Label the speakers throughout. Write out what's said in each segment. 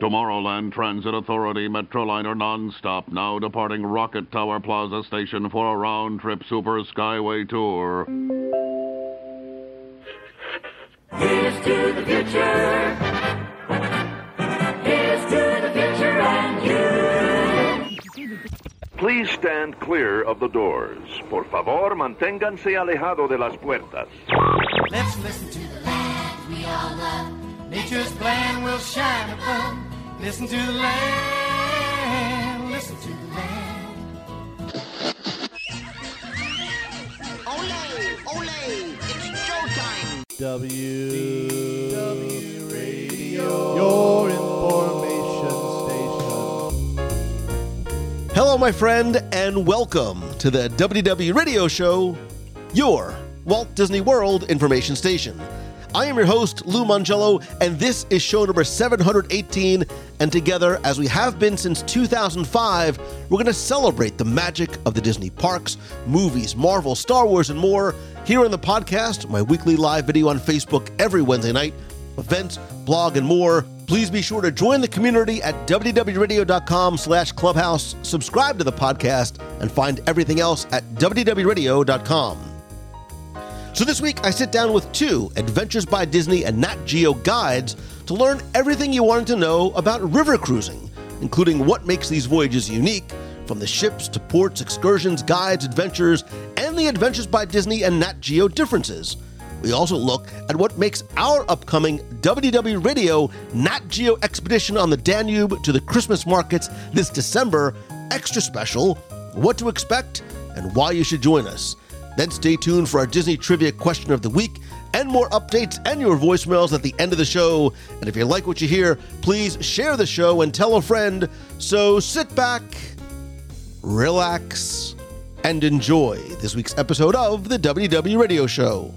Speaker 1: Tomorrowland Transit Authority Metroliner nonstop now departing Rocket Tower Plaza Station for a round trip Super Skyway tour.
Speaker 2: Here's to the future. Here's to the future and you.
Speaker 3: Please stand clear of the doors. Por favor, manténganse alejado de las puertas.
Speaker 4: Let's listen to the land we all love. Nature's plan will shine above. Listen to the land. Listen to the land.
Speaker 5: Ole, ole, it's showtime.
Speaker 6: WDW Radio, your information station.
Speaker 7: Hello, my friend, and welcome to the WDW Radio Show, your Walt Disney World information station. I am your host, Lou Mongello, and this is show number 718. And together, as we have been since 2005, we're going to celebrate the magic of the Disney parks, movies, Marvel, Star Wars, and more here on the podcast, my weekly live video on Facebook every Wednesday night, events, blog, and more. Please be sure to join the community at WDWRadio.com slash clubhouse, subscribe to the podcast, and find everything else at WDWRadio.com. So this week, I sit down with two Adventures by Disney and Nat Geo guides to learn everything you wanted to know about river cruising, including what makes these voyages unique, from the ships to ports, excursions, guides, adventures, and the Adventures by Disney and Nat Geo differences. We also look at what makes our upcoming WDW Radio Nat Geo expedition on the Danube to the Christmas markets this December extra special, what to expect, and why you should join us. Then stay tuned for our Disney Trivia Question of the Week and more updates and your voicemails at the end of the show. And if you like what you hear, please share the show and tell a friend. So sit back, relax, and enjoy this week's episode of the WDW Radio Show.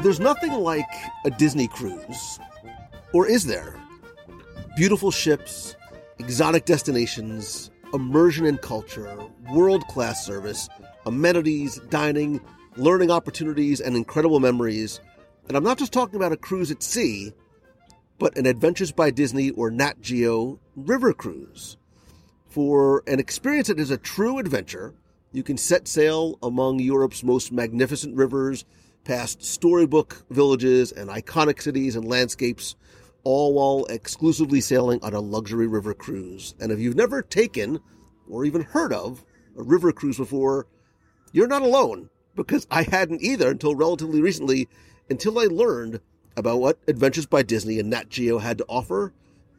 Speaker 7: There's nothing like a Disney cruise, or is there? Beautiful ships, exotic destinations, immersion in culture, world class service, amenities, dining, learning opportunities, and incredible memories. And I'm not just talking about a cruise at sea, but an Adventures by Disney or Nat Geo river cruise. For an experience that is a true adventure, you can set sail among Europe's most magnificent rivers, past storybook villages and iconic cities and landscapes, all while exclusively sailing on a luxury river cruise. And if you've never taken or even heard of a river cruise before, you're not alone because I hadn't either until relatively recently, until I learned about what Adventures by Disney and Nat Geo had to offer,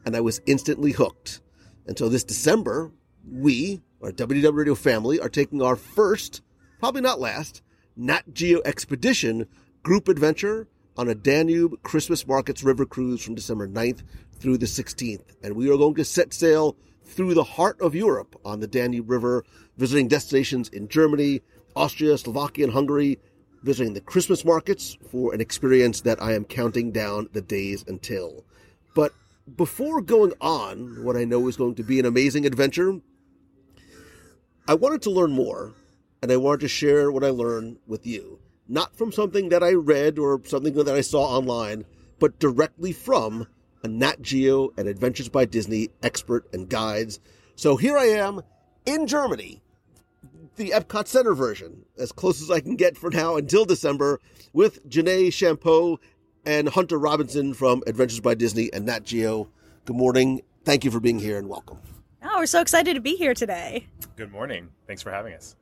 Speaker 7: and I was instantly hooked. And so this December, we, our WDW Radio family, are taking our first, probably not last, Nat Geo Expedition group adventure on a Danube Christmas Markets River Cruise from December 9th through the 16th. And we are going to set sail through the heart of Europe on the Danube River, visiting destinations in Germany, Austria, Slovakia, and Hungary, visiting the Christmas markets for an experience that I am counting down the days until. But before going on what I know is going to be an amazing adventure, I wanted to learn more and I wanted to share what I learned with you. Not from something that I read or something that I saw online, but directly from a Nat Geo and Adventures by Disney expert and guides. So here I am in Germany, the Epcot Center version, as close as I can get for now until December, with Janae Champeau and Hunter Robinson from Adventures by Disney and Nat Geo. Good morning. Thank you for being here and welcome.
Speaker 8: Oh, we're so excited to be here today.
Speaker 9: Good morning. Thanks for having us.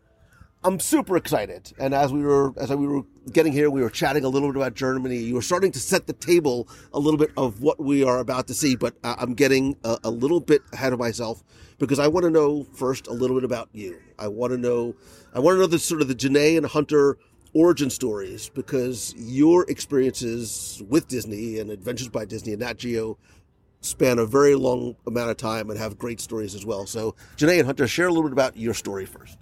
Speaker 7: I'm super excited. And as we were as we were getting here, we were chatting a little bit about Germany. You were starting to set the table a little bit of what we are about to see, but I'm getting a, a little bit ahead of myself because I want to know first a little bit about you. I want to know I want to know the sort of the Janae and Hunter origin stories because your experiences with Disney and Adventures by Disney and Nat Geo span a very long amount of time and have great stories as well. So, Janae and Hunter, share a little bit about your story first.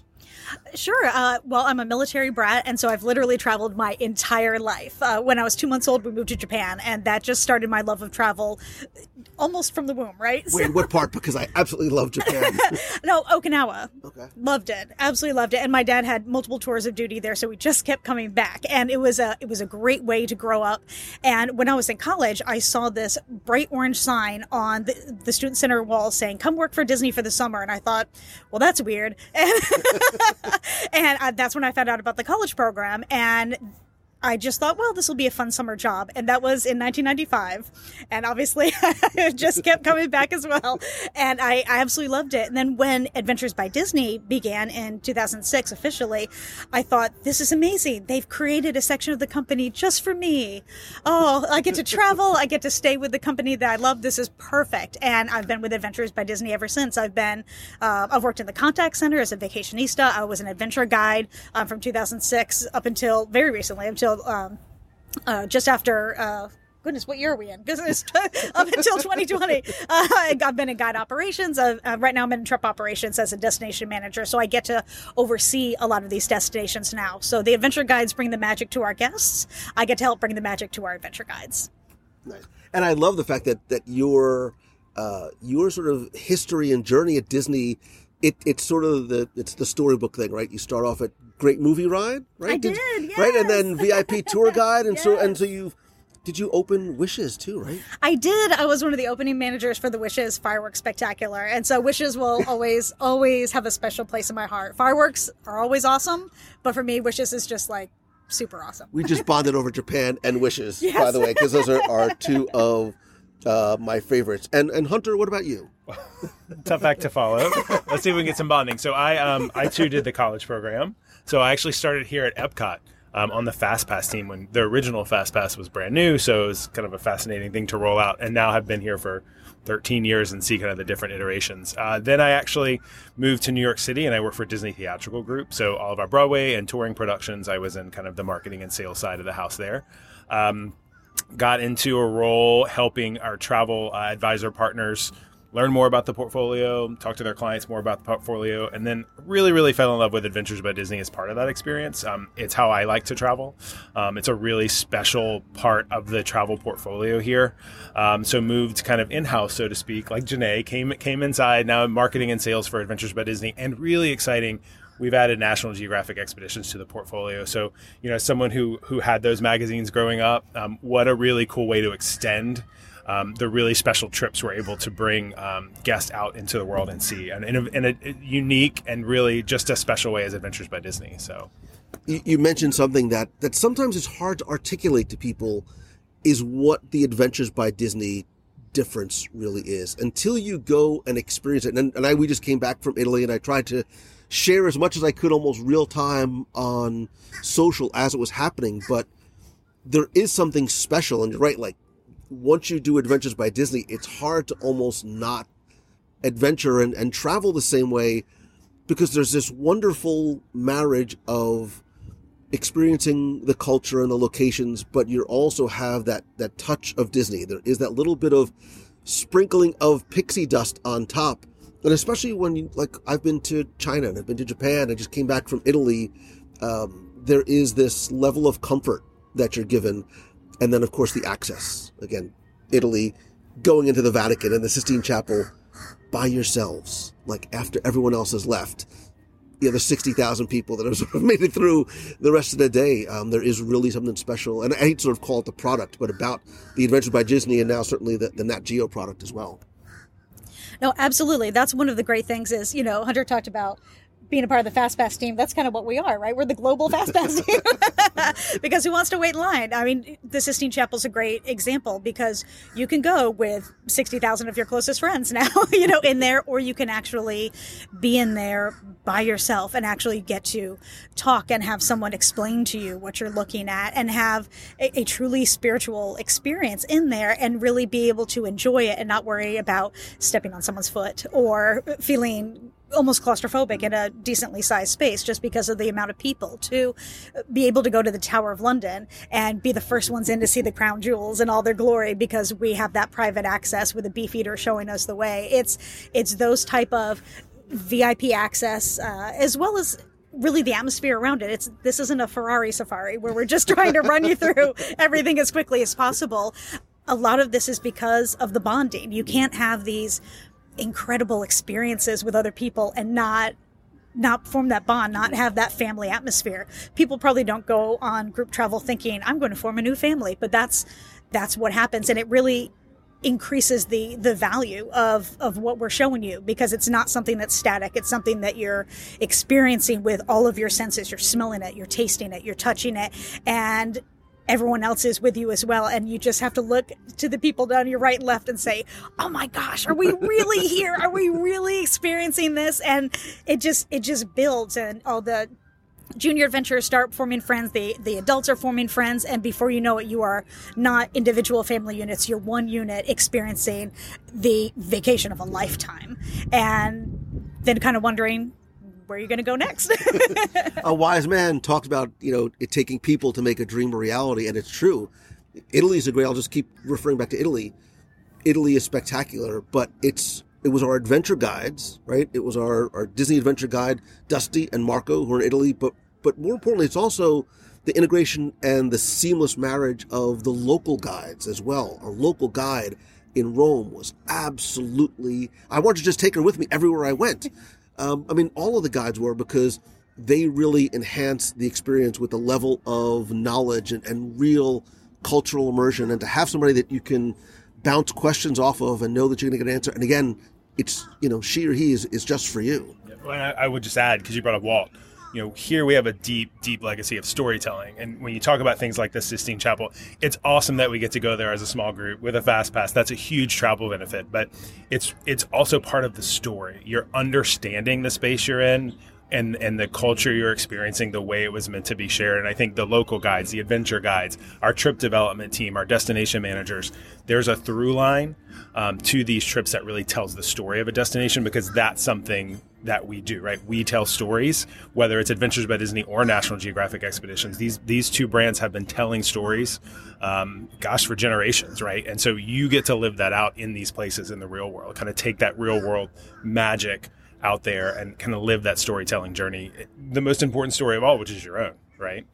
Speaker 8: Sure. Uh, well, I'm a military brat, and so I've literally traveled my entire life. Uh, when I was two months old, we moved to Japan, and that just started my love of travel almost from the womb, right?
Speaker 7: Wait, what part? Because I absolutely love Japan.
Speaker 8: no, Okinawa.
Speaker 7: Okay.
Speaker 8: Loved it. Absolutely loved it. And my dad had multiple tours of duty there, so we just kept coming back. And it was a it was a great way to grow up. And when I was in college, I saw this bright orange sign on the, the student center wall saying, "Come work for Disney for the summer." And I thought, well, that's weird. And, I, that's when I found out about the college program. And I just thought, well, this will be a fun summer job. And that was in 1995. And obviously, it just kept coming back as well. And I, I absolutely loved it. And then when Adventures by Disney began in 2006 officially, I thought, this is amazing. They've created a section of the company just for me. Oh, I get to travel. I get to stay with the company that I love. This is perfect. And I've been with Adventures by Disney ever since. I've been, uh, I've worked in the contact center as a vacationista. I was an adventure guide um, from 2006 up until very recently, until um, uh, just after. Uh, goodness, what year are we in? Business up until 2020. Uh, I've been in guide operations. Uh, uh, right now, I'm in trip operations as a destination manager, so I get to oversee a lot of these destinations now. So the adventure guides bring the magic to our guests. I get to help bring the magic to our adventure guides.
Speaker 7: Nice. And I love the fact that that your uh, your sort of history and journey at Disney. It, it's sort of the it's the storybook thing, right? You start off at great movie ride, right?
Speaker 8: I did,
Speaker 7: right, and then VIP tour guide, and so and so you did you open Wishes too, right?
Speaker 8: I did. I was one of the opening managers for the Wishes Fireworks Spectacular. And so Wishes will always, always have a special place in my heart. Fireworks are always awesome, but for me, Wishes is just like super awesome.
Speaker 7: We just bonded over Japan and Wishes, by the way, because those are, are two of uh, my favorites. And and Hunter, what about you?
Speaker 9: Tough act to follow. Let's see if we can get some bonding. So I, um, I too did the college program. So I actually started here at Epcot. Um, on the FastPass team when the original FastPass was brand new, so it was kind of a fascinating thing to roll out. And now I've been here for 13 years and see kind of the different iterations. Uh, then I actually moved to New York City and I work for Disney Theatrical Group. So all of our Broadway and touring productions, I was in kind of the marketing and sales side of the house there. Um, got into a role helping our travel uh, advisor partners learn more about the portfolio, talk to their clients more about the portfolio, and then really, really fell in love with Adventures by Disney as part of that experience. Um, it's how I like to travel. Um, it's a really special part of the travel portfolio here. Um, so moved kind of in-house, so to speak, like Janae came came inside. Now marketing and sales for Adventures by Disney, and really exciting we've added National Geographic expeditions to the portfolio. So, you know, as someone who who had those magazines growing up, um, what a really cool way to extend um, the really special trips we're able to bring um, guests out into the world and see, and in a, in a unique and really just a special way as Adventures by Disney. So,
Speaker 7: You, you mentioned something that that sometimes it's hard to articulate to people is what the Adventures by Disney difference really is until you go and experience it. And, and I we just came back from Italy, and I tried to share as much as I could, almost real time on social as it was happening. But there is something special, and you're right. Like once you do Adventures by Disney, it's hard to almost not adventure and, and travel the same way because there's this wonderful marriage of experiencing the culture and the locations, but you also have that that touch of Disney. There is that little bit of sprinkling of pixie dust on top, and especially when you like I've been to China and I've been to Japan. I just came back from Italy. Um, there is this level of comfort that you're given, and then of course the access. Again, Italy, going into the Vatican and the Sistine Chapel by yourselves, like after everyone else has left the other 60,000 people that have sort of made it through the rest of the day. Um, there is really something special. And I hate to sort of call it the product, but about the Adventures by Disney and now certainly the, the Nat Geo product as well.
Speaker 8: No, absolutely. That's one of the great things is, you know, Hunter talked about being a part of the Fast Pass team. That's kind of what we are, right? We're the global Fast Pass team. because who wants to wait in line? I mean, the Sistine Chapel's a great example because you can go with 60,000 of your closest friends now, you know, in there, or you can actually be in there by yourself and actually get to talk and have someone explain to you what you're looking at and have a, a truly spiritual experience in there and really be able to enjoy it and not worry about stepping on someone's foot or feeling almost claustrophobic in a decently sized space just because of the amount of people to be able to go to the Tower of London and be the first ones in to see the crown jewels in all their glory because we have that private access with a beefeater showing us the way. It's it's those type of VIP access uh, as well as really the atmosphere around it. It's this isn't a Ferrari safari where we're just trying to run you through everything as quickly as possible. A lot of this is because of the bonding. You can't have these incredible experiences with other people and not not form that bond, not have that family atmosphere. People probably don't go on group travel thinking I'm going to form a new family, but that's that's what happens. And it really increases the the value of of what we're showing you because it's not something that's static. It's something that you're experiencing with all of your senses. You're smelling it you're tasting it you're touching it. And everyone else is with you as well and you just have to look to the people down your right and left and say oh my gosh are we really here? Are we really experiencing this? And it just it just builds and all the junior adventurers start forming friends the the adults are forming friends and before you know it you are not individual family units you're one unit experiencing the vacation of a lifetime. And then kind of wondering where are you going to go next
Speaker 7: a wise man talked about you know it taking people to make a dream a reality and it's true italy's a great i'll just keep referring back to italy italy is spectacular but it's it was our adventure guides, right? It was our, our Disney adventure guide, Dusty and Marco, who are in Italy. But but more importantly, it's also the integration and the seamless marriage of the local guides as well. Our local guide in Rome was absolutely. I wanted to just take her with me everywhere I went. Um, I mean, all of the guides were because they really enhanced the experience with a level of knowledge and, and real cultural immersion, and to have somebody that you can bounce questions off of and know that you're going to get an answer. And again, it's you know she or he is, is just for you.
Speaker 9: Well, I, I would just add because you brought up Walt. You know, here we have a deep, deep legacy of storytelling, and when you talk about things like the Sistine Chapel, it's awesome that we get to go there as a small group with a fast pass. That's a huge travel benefit, but it's it's also part of the story. You're understanding the space you're in, and and the culture you're experiencing the way it was meant to be shared and i think the local guides the adventure guides our trip development team our destination managers there's a through line um, to these trips that really tells the story of a destination because that's something that we do right we tell stories whether it's adventures by disney or national geographic expeditions these these two brands have been telling stories um, gosh for generations right and so you get to live that out in these places in the real world kind of take that real world magic out there and kind of live that storytelling journey. The most important story of all, which is your own, right?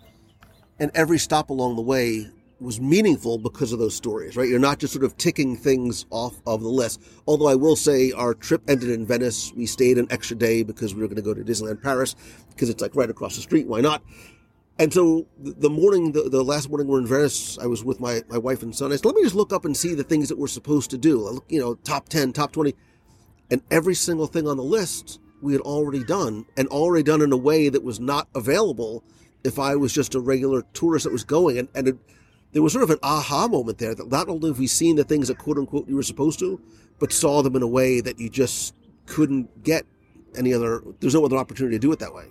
Speaker 7: And every stop along the way was meaningful because of those stories, right? You're not just sort of ticking things off of the list. Although I will say our trip ended in Venice. We stayed an extra day because we were going to go to Disneyland Paris because it's like right across the street. Why not? And so the morning, the, the last morning we're in Venice, I was with my, my wife and son. I said, let me just look up and see the things that we're supposed to do. Look, You know, top 10, top 20 and every single thing on the list we had already done and already done in a way that was not available if I was just a regular tourist that was going. And, and it, there was sort of an aha moment there that not only have we seen the things that quote unquote you were supposed to, but saw them in a way that you just couldn't get any other, there's no other opportunity to do it that way.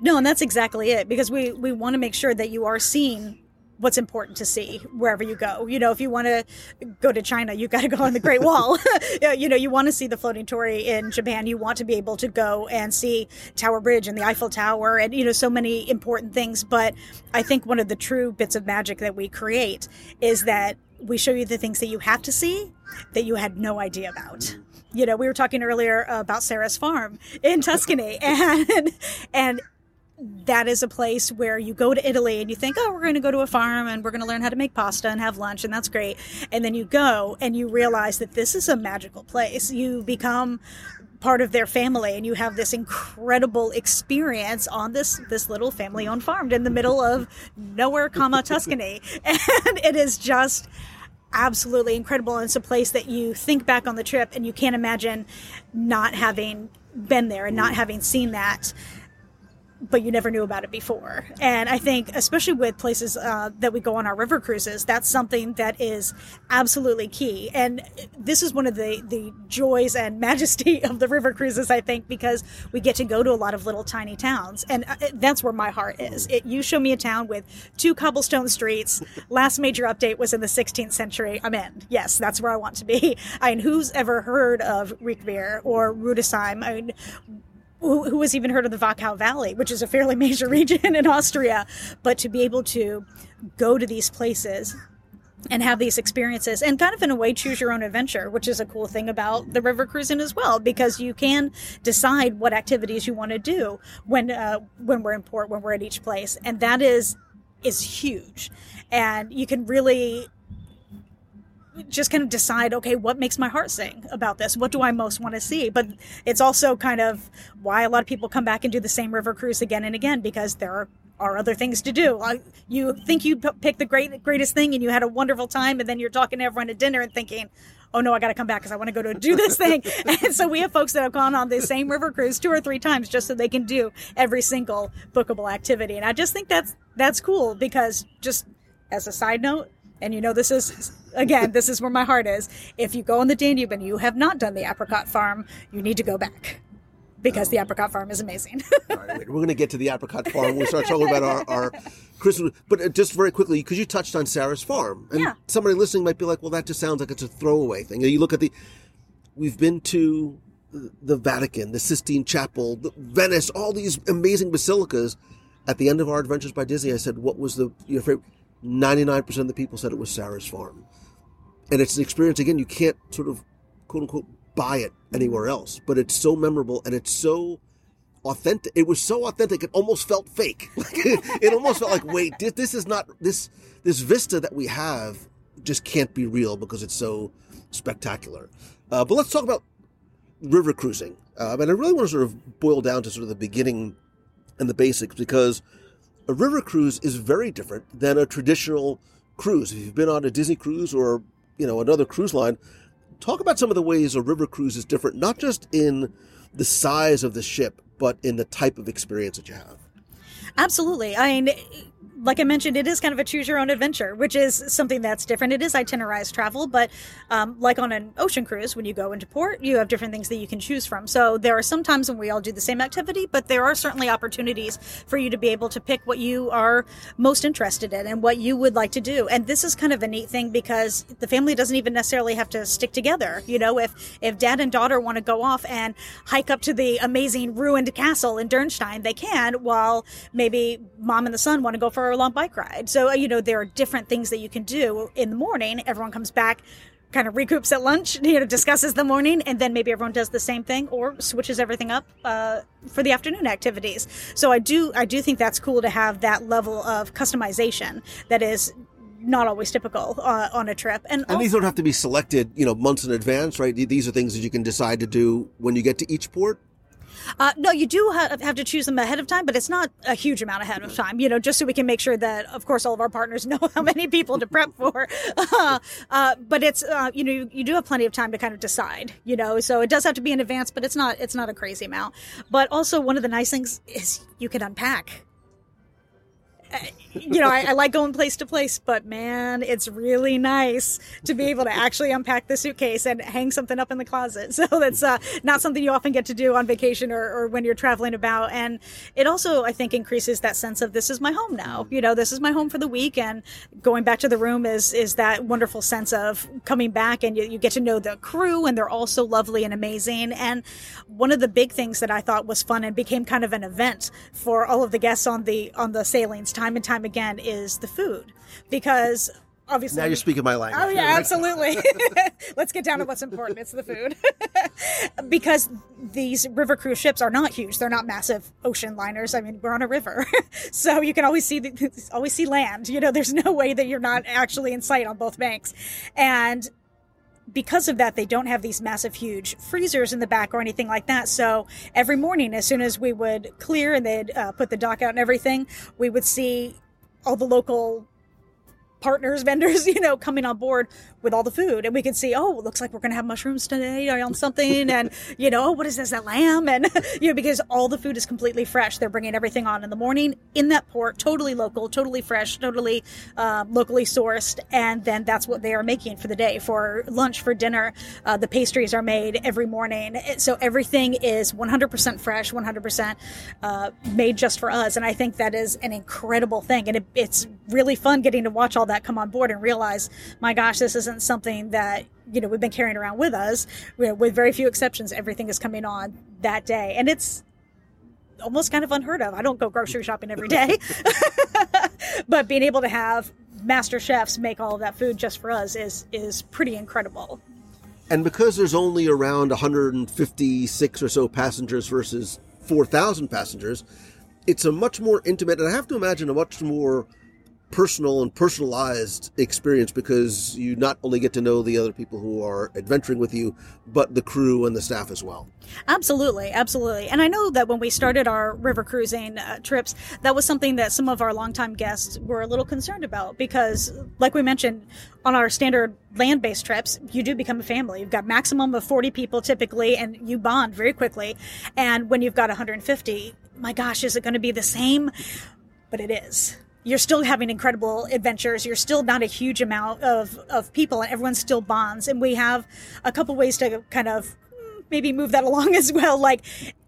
Speaker 8: No, and that's exactly it because we, we want to make sure that you are seeing what's important to see wherever you go. You know, if you want to go to China, you've got to go on the Great Wall. you know, you want to see the floating torii in Japan. You want to be able to go and see Tower Bridge and the Eiffel Tower and, you know, so many important things. But I think one of the true bits of magic that we create is that we show you the things that you have to see that you had no idea about you know we were talking earlier about sarah's farm in tuscany and and that is a place where you go to Italy and you think, oh, we're going to go to a farm and we're going to learn how to make pasta and have lunch, and that's great. And then you go and you realize that this is a magical place. You become part of their family and you have this incredible experience on this this little family owned farm in the middle of nowhere comma tuscany and it is just absolutely incredible and it's a place that you think back on the trip and you can't imagine not having been there and not mm. having seen that but you never knew about it before. And I think, especially with places uh, that we go on our river cruises, that's something that is absolutely key. And this is one of the, the joys and majesty of the river cruises, I think, because we get to go to a lot of little tiny towns. And uh, that's where my heart is. It, you show me a town with two cobblestone streets. Last major update was in the 16th century. I'm in. Yes, that's where I want to be. I mean, who's ever heard of Riquewihr or Rudesheim? I mean, who, has even heard of the Wachau Valley, which is a fairly major region in Austria, but to be able to go to these places and have these experiences and kind of in a way choose your own adventure which is a cool thing about the river cruising as well because you can decide what activities you want to do when uh, when we're in port when we're at each place. And that is is huge. And you can really just kind of decide okay what makes my heart sing about this what do i most want to see but it's also kind of why a lot of people come back and do the same river cruise again and again because there are are other things to do. Uh, you think you picked the great greatest thing and you had a wonderful time, and then you're talking to everyone at dinner and thinking, "Oh no, I got to come back because I want to go to do this thing." and so we have folks that have gone on the same river cruise two or three times just so they can do every single bookable activity. And I just think that's that's cool because just as a side note, and you know this is again this is where my heart is. If you go on the Danube and you have not done the apricot farm, you need to go back because the apricot farm is amazing.
Speaker 7: All right, we're going to get to the apricot farm. We start talking about our, our Christmas, but uh, just very quickly because you touched on Sarah's farm, and
Speaker 8: Yeah.
Speaker 7: somebody listening might be like, "Well, that just sounds like it's a throwaway thing." You look at the, we've been to the Vatican, the Sistine Chapel, the Venice, all these amazing basilicas. At the end of our adventures by Disney, I said, "What was the your favorite?" Ninety-nine percent of the people said it was Sarah's farm, and it's an experience again you can't sort of quote unquote buy it anywhere else. But it's so memorable and it's so authentic. It was so authentic. It almost felt fake. It, it almost felt like, wait, this, this is not this this vista that we have just can't be real because it's so spectacular. Uh, but let's talk about river cruising. Uh, and I really want to sort of boil down to sort of the beginning and the basics because a river cruise is very different than a traditional cruise. If you've been on a Disney cruise or you know another cruise line, talk about some of the ways a river cruise is different, not just in the size of the ship, but in the type of experience that you have.
Speaker 8: Absolutely. I mean, like I mentioned, it is kind of a choose your own adventure, which is something that's different. It is itinerized travel, but um, like on an ocean cruise, when you go into port, you have different things that you can choose from. So there are some times when we all do the same activity, but there are certainly opportunities for you to be able to pick what you are most interested in and what you would like to do. And this is kind of a neat thing because the family doesn't even necessarily have to stick together. You know, if if dad and daughter want to go off and hike up to the amazing ruined castle in Dürnstein, they can, while maybe mom and the son want to go for a long bike ride. So, uh, you know, there are different things that you can do in the morning. Everyone comes back, kind of recoups at lunch, you know, discusses the morning, and then maybe everyone does the same thing or switches everything up uh, for the afternoon activities. So I do, I do think that's cool to have that level of customization that is not always typical uh, on a trip. And,
Speaker 7: And these don't have to be selected, you know, months in advance, right? These are things that you can decide to do when you get to each port.
Speaker 8: Uh, no, you do ha- have to choose them ahead of time, but it's not a huge amount ahead of time, you know, just so we can make sure that, of course, all of our partners know how many people to prep for. Uh, uh, but it's, uh, you know, you, you do have plenty of time to kind of decide, you know, so it does have to be in advance, but it's not, it's not a crazy amount. But also one of the nice things is you can unpack. You know, I, I like going place to place, but man, it's really nice to be able to actually unpack the suitcase and hang something up in the closet. So that's uh, not something you often get to do on vacation or, or when you're traveling about. And it also, I think, increases that sense of this is my home now. You know, this is my home for the week, and going back to the room is is that wonderful sense of coming back, and you, you get to know the crew, and they're all so lovely and amazing. And one of the big things that I thought was fun and became kind of an event for all of the guests on the on the sailings time and time again is the food because obviously
Speaker 7: Now you're speaking my language.
Speaker 8: Oh yeah, absolutely. Let's get down to what's important. It's the food. because these river cruise ships are not huge. They're not massive ocean liners. I mean, we're on a river. so you can always see the, always see land. You know, there's no way that you're not actually in sight on both banks. And because of that, they don't have these massive, huge freezers in the back or anything like that. So every morning, as soon as we would clear and they'd uh, put the dock out and everything, we would see all the local partners, vendors, you know, coming on board with all the food. And we can see, oh, it looks like we're going to have mushrooms today on something. and, you know, what is this, that lamb? And, you know, because all the food is completely fresh. They're bringing everything on in the morning in that port, totally local, totally fresh, totally um, locally sourced. And then that's what they are making for the day. For lunch, for dinner, uh, the pastries are made every morning. So everything is 100% fresh, 100% uh, made just for us. And I think that is an incredible thing. And it, it's really fun getting to watch all that come on board and realize, my gosh, this isn't something that you know we've been carrying around with us. You know, with very few exceptions, everything is coming on that day, and it's almost kind of unheard of. I don't go grocery shopping every day, but being able to have master chefs make all of that food just for us is is pretty incredible.
Speaker 7: And because there's only around 156 or so passengers versus 4,000 passengers, it's a much more intimate, and I have to imagine a much more personal and personalized experience because you not only get to know the other people who are adventuring with you, but the crew and the staff as well.
Speaker 8: Absolutely, absolutely. And I know that when we started our river cruising uh, trips, that was something that some of our longtime guests were a little concerned about because, like we mentioned, on our standard land based trips, you do become a family. You've got maximum of 40 people typically, and you bond very quickly. And when you've got 150, my gosh, is it going to be the same? But it is you're still having incredible adventures. You're still not a huge amount of, of people and everyone still bonds. And we have a couple ways to kind of mm, maybe move that along as well. Like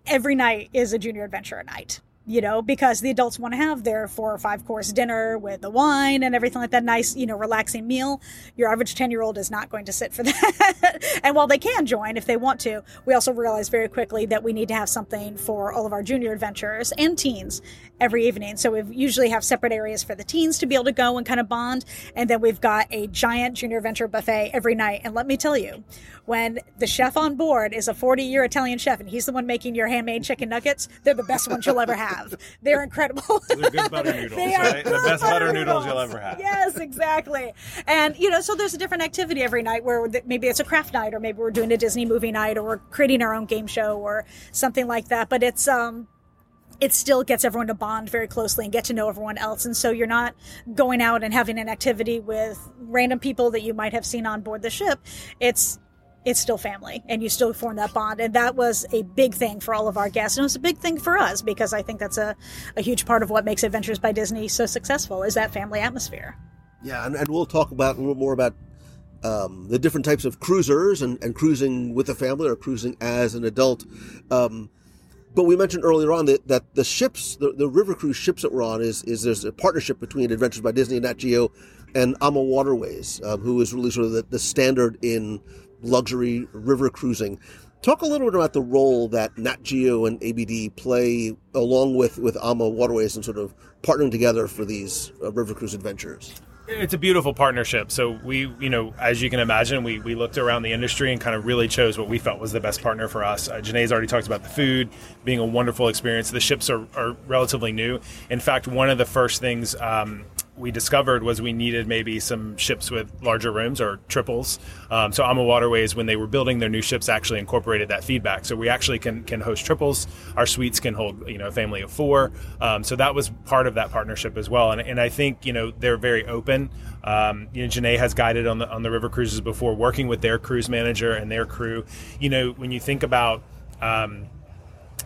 Speaker 8: every night is a junior adventure night you know, because the adults want to have their four or five course dinner with the wine and everything like that nice, you know, relaxing meal. Your average 10 year old is not going to sit for that. and while they can join if they want to, we also realize very quickly that we need to have something for all of our junior adventurers and teens every evening. So we usually have separate areas for the teens to be able to go and kind of bond. And then we've got a giant junior adventure buffet every night. And let me tell you, when the chef on board is a 40 year Italian chef and he's the one making your handmade chicken nuggets, they're the best ones you'll ever have. They're incredible.
Speaker 9: They're good butter noodles,
Speaker 8: They are
Speaker 9: right? The best butter
Speaker 8: butter
Speaker 9: noodles you'll ever have.
Speaker 8: Yes, exactly. And you know, so there's a different activity every night where maybe it's a craft night, or maybe we're doing a Disney movie night, or we're creating our own game show, or something like that. But it's um, it still gets everyone to bond very closely and get to know everyone else. And so you're not going out and having an activity with random people that you might have seen on board the ship. It's it's still family and you still form that bond. And that was a big thing for all of our guests. And it was a big thing for us because I think that's a, a huge part of what makes Adventures by Disney so successful is that family atmosphere.
Speaker 7: Yeah, and, and we'll talk about a little more about um, the different types of cruisers and, and cruising with a family or cruising as an adult. Um, but we mentioned earlier on that, that the ships, the, the river cruise ships that we're on, is is there's a partnership between Adventures by Disney and Nat Geo and Ama Waterways, um, who is really sort of the, the standard in luxury river cruising. Talk a little bit about the role that Nat Geo and ABD play along with, with Ama Waterways and sort of partnering together for these uh, river cruise adventures.
Speaker 9: It's a beautiful partnership. So we, you know, as you can imagine, we, we looked around the industry and kind of really chose what we felt was the best partner for us. Uh, Janae's already talked about the food being a wonderful experience. The ships are, are relatively new. In fact, one of the first things um, we discovered was we needed maybe some ships with larger rooms or triples. Um, so Ama Waterways, when they were building their new ships, actually incorporated that feedback. So we actually can can host triples. Our suites can hold you know a family of four. Um, so that was part of that partnership as well. And, and I think you know they're very open. Um, you know, Janae has guided on the on the river cruises before, working with their cruise manager and their crew. You know, when you think about um,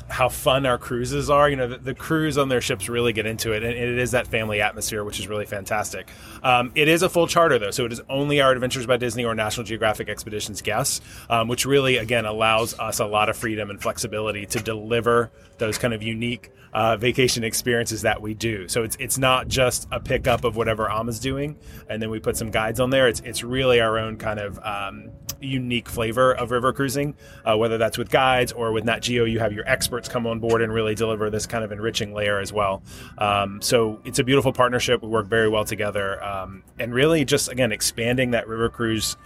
Speaker 9: how fun our cruises are. You know, the, the crews on their ships really get into it, and it is that family atmosphere, which is really fantastic. Um, it is a full charter, though, so it is only our Adventures by Disney or National Geographic Expeditions guests, um, which really, again, allows us a lot of freedom and flexibility to deliver those kind of unique uh, vacation experiences that we do. So it's it's not just a pickup of whatever Ama's doing, and then we put some guides on there. It's it's really our own kind of um, unique flavor of river cruising, uh, whether that's with guides or with Nat Geo. You have your experts come on board and really deliver this kind of enriching layer as well. Um, so it's a beautiful partnership. We work very well together, um, and really just again expanding that river cruise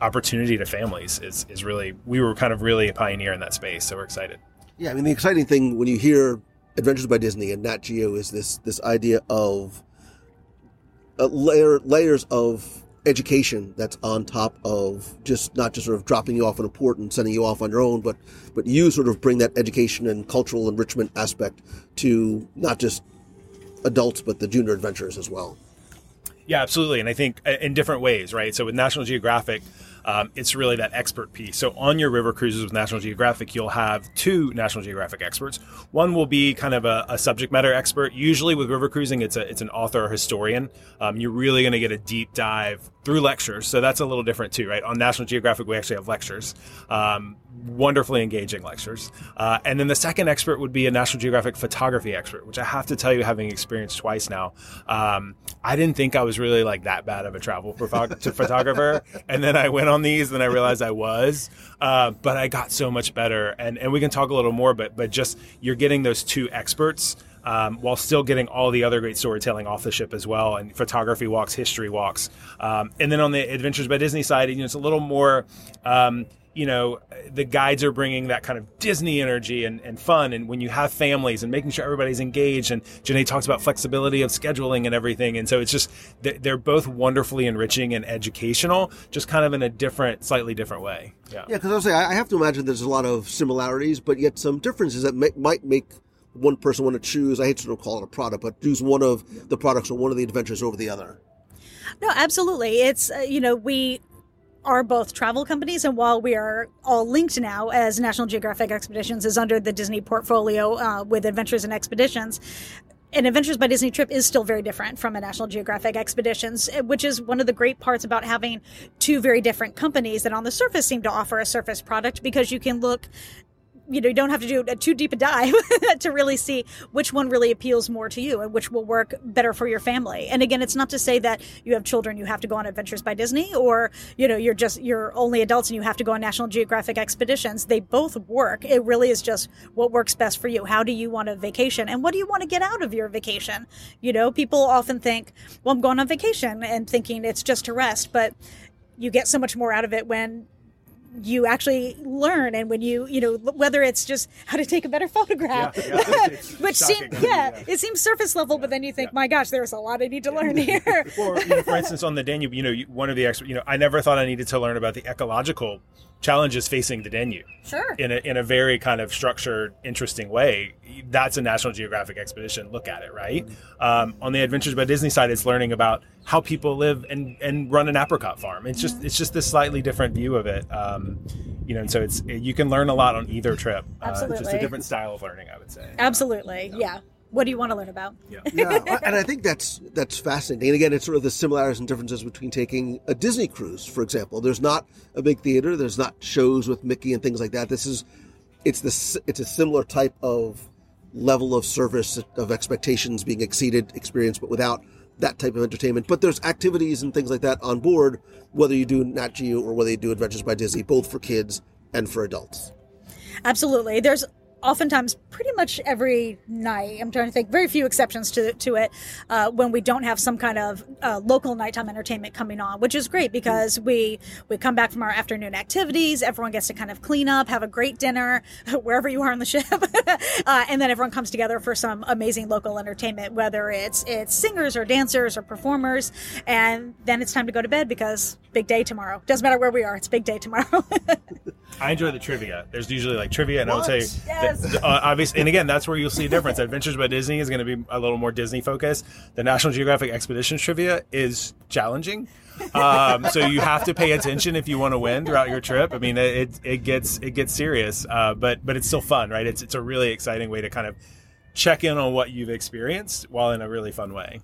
Speaker 9: opportunity to families is is really we were kind of really a pioneer in that space. So we're excited.
Speaker 7: Yeah, I mean the exciting thing when you hear Adventures by Disney and Nat Geo is this this idea of uh, layer layers of education that's on top of just not just sort of dropping you off in a port and sending you off on your own, but but you sort of bring that education and cultural enrichment aspect to not just adults but the junior adventurers as well.
Speaker 9: Yeah, absolutely. And I think uh, in different ways, right? So with National Geographic, um, it's really that expert piece. So on your river cruises with National Geographic, you'll have two National Geographic experts. One will be kind of a, a subject matter expert. Usually with river cruising, it's a it's an author or historian. Um, you're really going to get a deep dive through lectures. So that's a little different too, right? On National Geographic, we actually have lectures. Um, wonderfully engaging lectures. Uh, and then the second expert would be a National Geographic photography expert, which I have to tell you, having experienced twice now, um, I didn't think I was really like that bad of a travel to photographer. And then I went on these and I realized I was, uh, but I got so much better. And, and we can talk a little more, but, but just you're getting those two experts um, while still getting all the other great storytelling off the ship as well, and photography walks, history walks. Um, and then on the Adventures by Disney side, you know, it's a little more. Um, you know, the guides are bringing that kind of Disney energy and, and fun. And when you have families and making sure everybody's engaged, and Janae talks about flexibility of scheduling and everything. And so it's just, they're, they're both wonderfully enriching and educational, just kind of in a different, slightly different way. Yeah.
Speaker 7: Yeah, because I was saying, I I have to imagine there's a lot of similarities, but yet some differences that may, might make one person want to choose. I hate to call it a product, but choose one of the products or one of the adventures over the other.
Speaker 8: No, absolutely. It's, uh, you know, we are both travel companies, and while we are all linked now as National Geographic Expeditions is under the Disney portfolio uh, with Adventures and Expeditions, an Adventures by Disney trip is still very different from a National Geographic Expeditions, eh, which is one of the great parts about having two very different companies that on the surface seem to offer a surface product because you can look you know, you don't have to do a too deep a dive to really see which one really appeals more to you and which will work better for your family. And again, it's not to say that you have children, you have to go on adventures by Disney, or you know, you're just you're only adults and you have to go on National Geographic expeditions. They both work. It really is just what works best for you. How do you want a vacation, and what do you want to get out of your vacation? You know, people often think, "Well, I'm going on vacation," and thinking it's just to rest, but you get so much more out of it when you actually learn and when you you know whether it's just how to take a better photograph
Speaker 9: Yeah, yeah, it's
Speaker 8: which seem
Speaker 9: shocking.
Speaker 8: yeah,
Speaker 9: Yeah.
Speaker 8: it seems surface level but then you think my gosh there's a lot i need to learn here
Speaker 9: or you know, for instance, on the Danube, you know, one of the experts, you know, I never thought I needed to learn about the ecological challenges facing the Danube
Speaker 8: sure
Speaker 9: in a in a very kind of structured, interesting way. That's a National Geographic expedition. Look at it, right? Um, on the Adventures by Disney side, it's learning about how people live and and run an apricot farm. It's just it's just this slightly different view of it. Um, you know, and so it's you can learn a lot on either trip. Uh, just a different style of learning, I would say.
Speaker 8: absolutely yeah what do you want to learn about
Speaker 9: Yeah.
Speaker 7: yeah, and I think that's that's fascinating. And again, it's sort of the similarities and differences between taking a Disney cruise, for example. There's not a big theater. There's not shows with Mickey and things like that. This is it's this it's a similar type of level of service of expectations being exceeded experience, but without that type of entertainment. But there's activities and things like that on board, whether you do Nat Geo or whether you do Adventures by Disney, both for kids and for adults.
Speaker 8: Absolutely. There's oftentimes pretty much every night i'm trying to think very few exceptions to, to it uh, when we don't have some kind of uh, local nighttime entertainment coming on which is great because we we come back from our afternoon activities everyone gets to kind of clean up have a great dinner wherever you are on the ship uh, and then everyone comes together for some amazing local entertainment whether it's it's singers or dancers or performers and then it's time to go to bed because big day tomorrow doesn't matter where we are it's big day tomorrow
Speaker 9: I enjoy the trivia. There's usually like trivia, and I would say,
Speaker 8: What? Yes.
Speaker 9: Uh, obviously, and again, that's where you'll see a difference. Adventures by Disney is going to be a little more Disney focused. The National Geographic Expeditions trivia is challenging, um, so you have to pay attention if you want to win throughout your trip. I mean, it it gets it gets serious, uh, but but it's still fun, right? It's it's a really exciting way to kind of check in on what you've experienced while in a really fun way.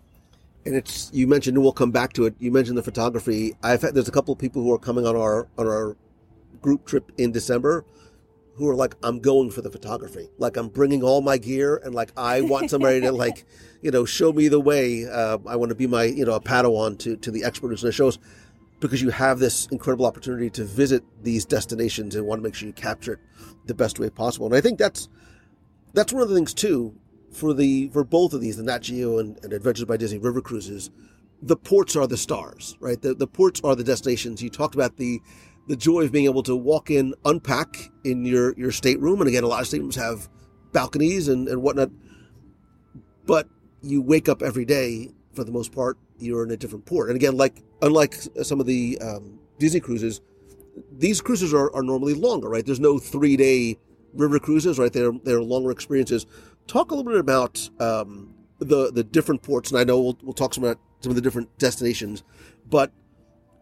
Speaker 7: and it's you mentioned and we'll come back to it you mentioned the photography i've had there's a couple of people who are coming on our on our group trip in december who are like i'm going for the photography like i'm bringing all my gear and like i want somebody to like you know show me the way uh, i want to be my you know a padawan to to the expert who's going to show us because you have this incredible opportunity to visit these destinations and want to make sure you capture it the best way possible and i think that's that's one of the things too for the for both of these, the Nat Geo and, and Adventures by Disney River Cruises. The ports are the stars, right? The the ports are the destinations. You talked about the the joy of being able to walk in, unpack in your your stateroom, and again, a lot of staterooms have balconies and and whatnot. But you wake up every day, for the most part, you're in a different port. And again, like unlike some of the um, Disney cruises, these cruises are, are normally longer, right? There's no three day river cruises, right? They're they're longer experiences. Talk a little bit about um, the the different ports, and I know we'll, we'll talk some about some of the different destinations, but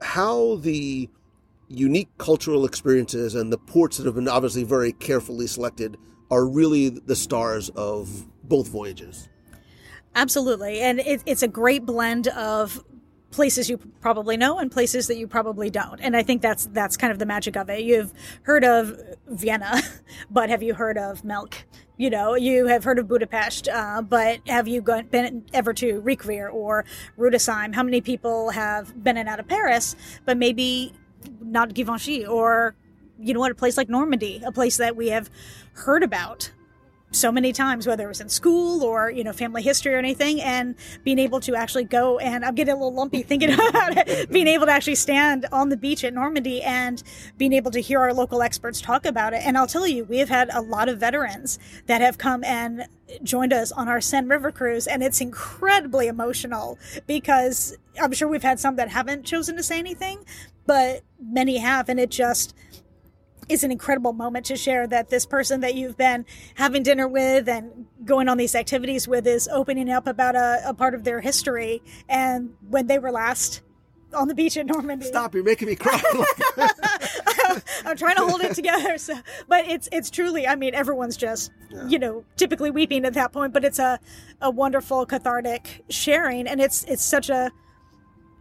Speaker 7: how the unique cultural experiences and the ports that have been obviously very carefully selected are really the stars of both voyages.
Speaker 8: Absolutely. And it, it's a great blend of places you probably know and places that you probably don't. And I think that's that's kind of the magic of it. You've heard of Vienna, but have you heard of Melk? You know, you have heard of Budapest, uh, but have you gone, been ever to Riquewihr or Rudesheim? How many people have been in out of Paris, but maybe not Giverny or you know what, a place like Normandy, a place that we have heard about so many times, whether it was in school or, you know, family history or anything, and being able to actually go and I'm getting a little lumpy thinking about it, being able to actually stand on the beach at Normandy and being able to hear our local experts talk about it. And I'll tell you, we have had a lot of veterans that have come and joined us on our Seine River cruise, and it's incredibly emotional because I'm sure we've had some that haven't chosen to say anything, but many have, and it just is an incredible moment to share that this person that you've been having dinner with and going on these activities with is opening up about a, a part of their history and when they were last on the beach in Normandy.
Speaker 7: Stop! You're making me cry.
Speaker 8: I'm trying to hold it together. So, but it's it's truly. I mean, everyone's just you know typically weeping at that point, but it's a a wonderful cathartic sharing, and it's it's such a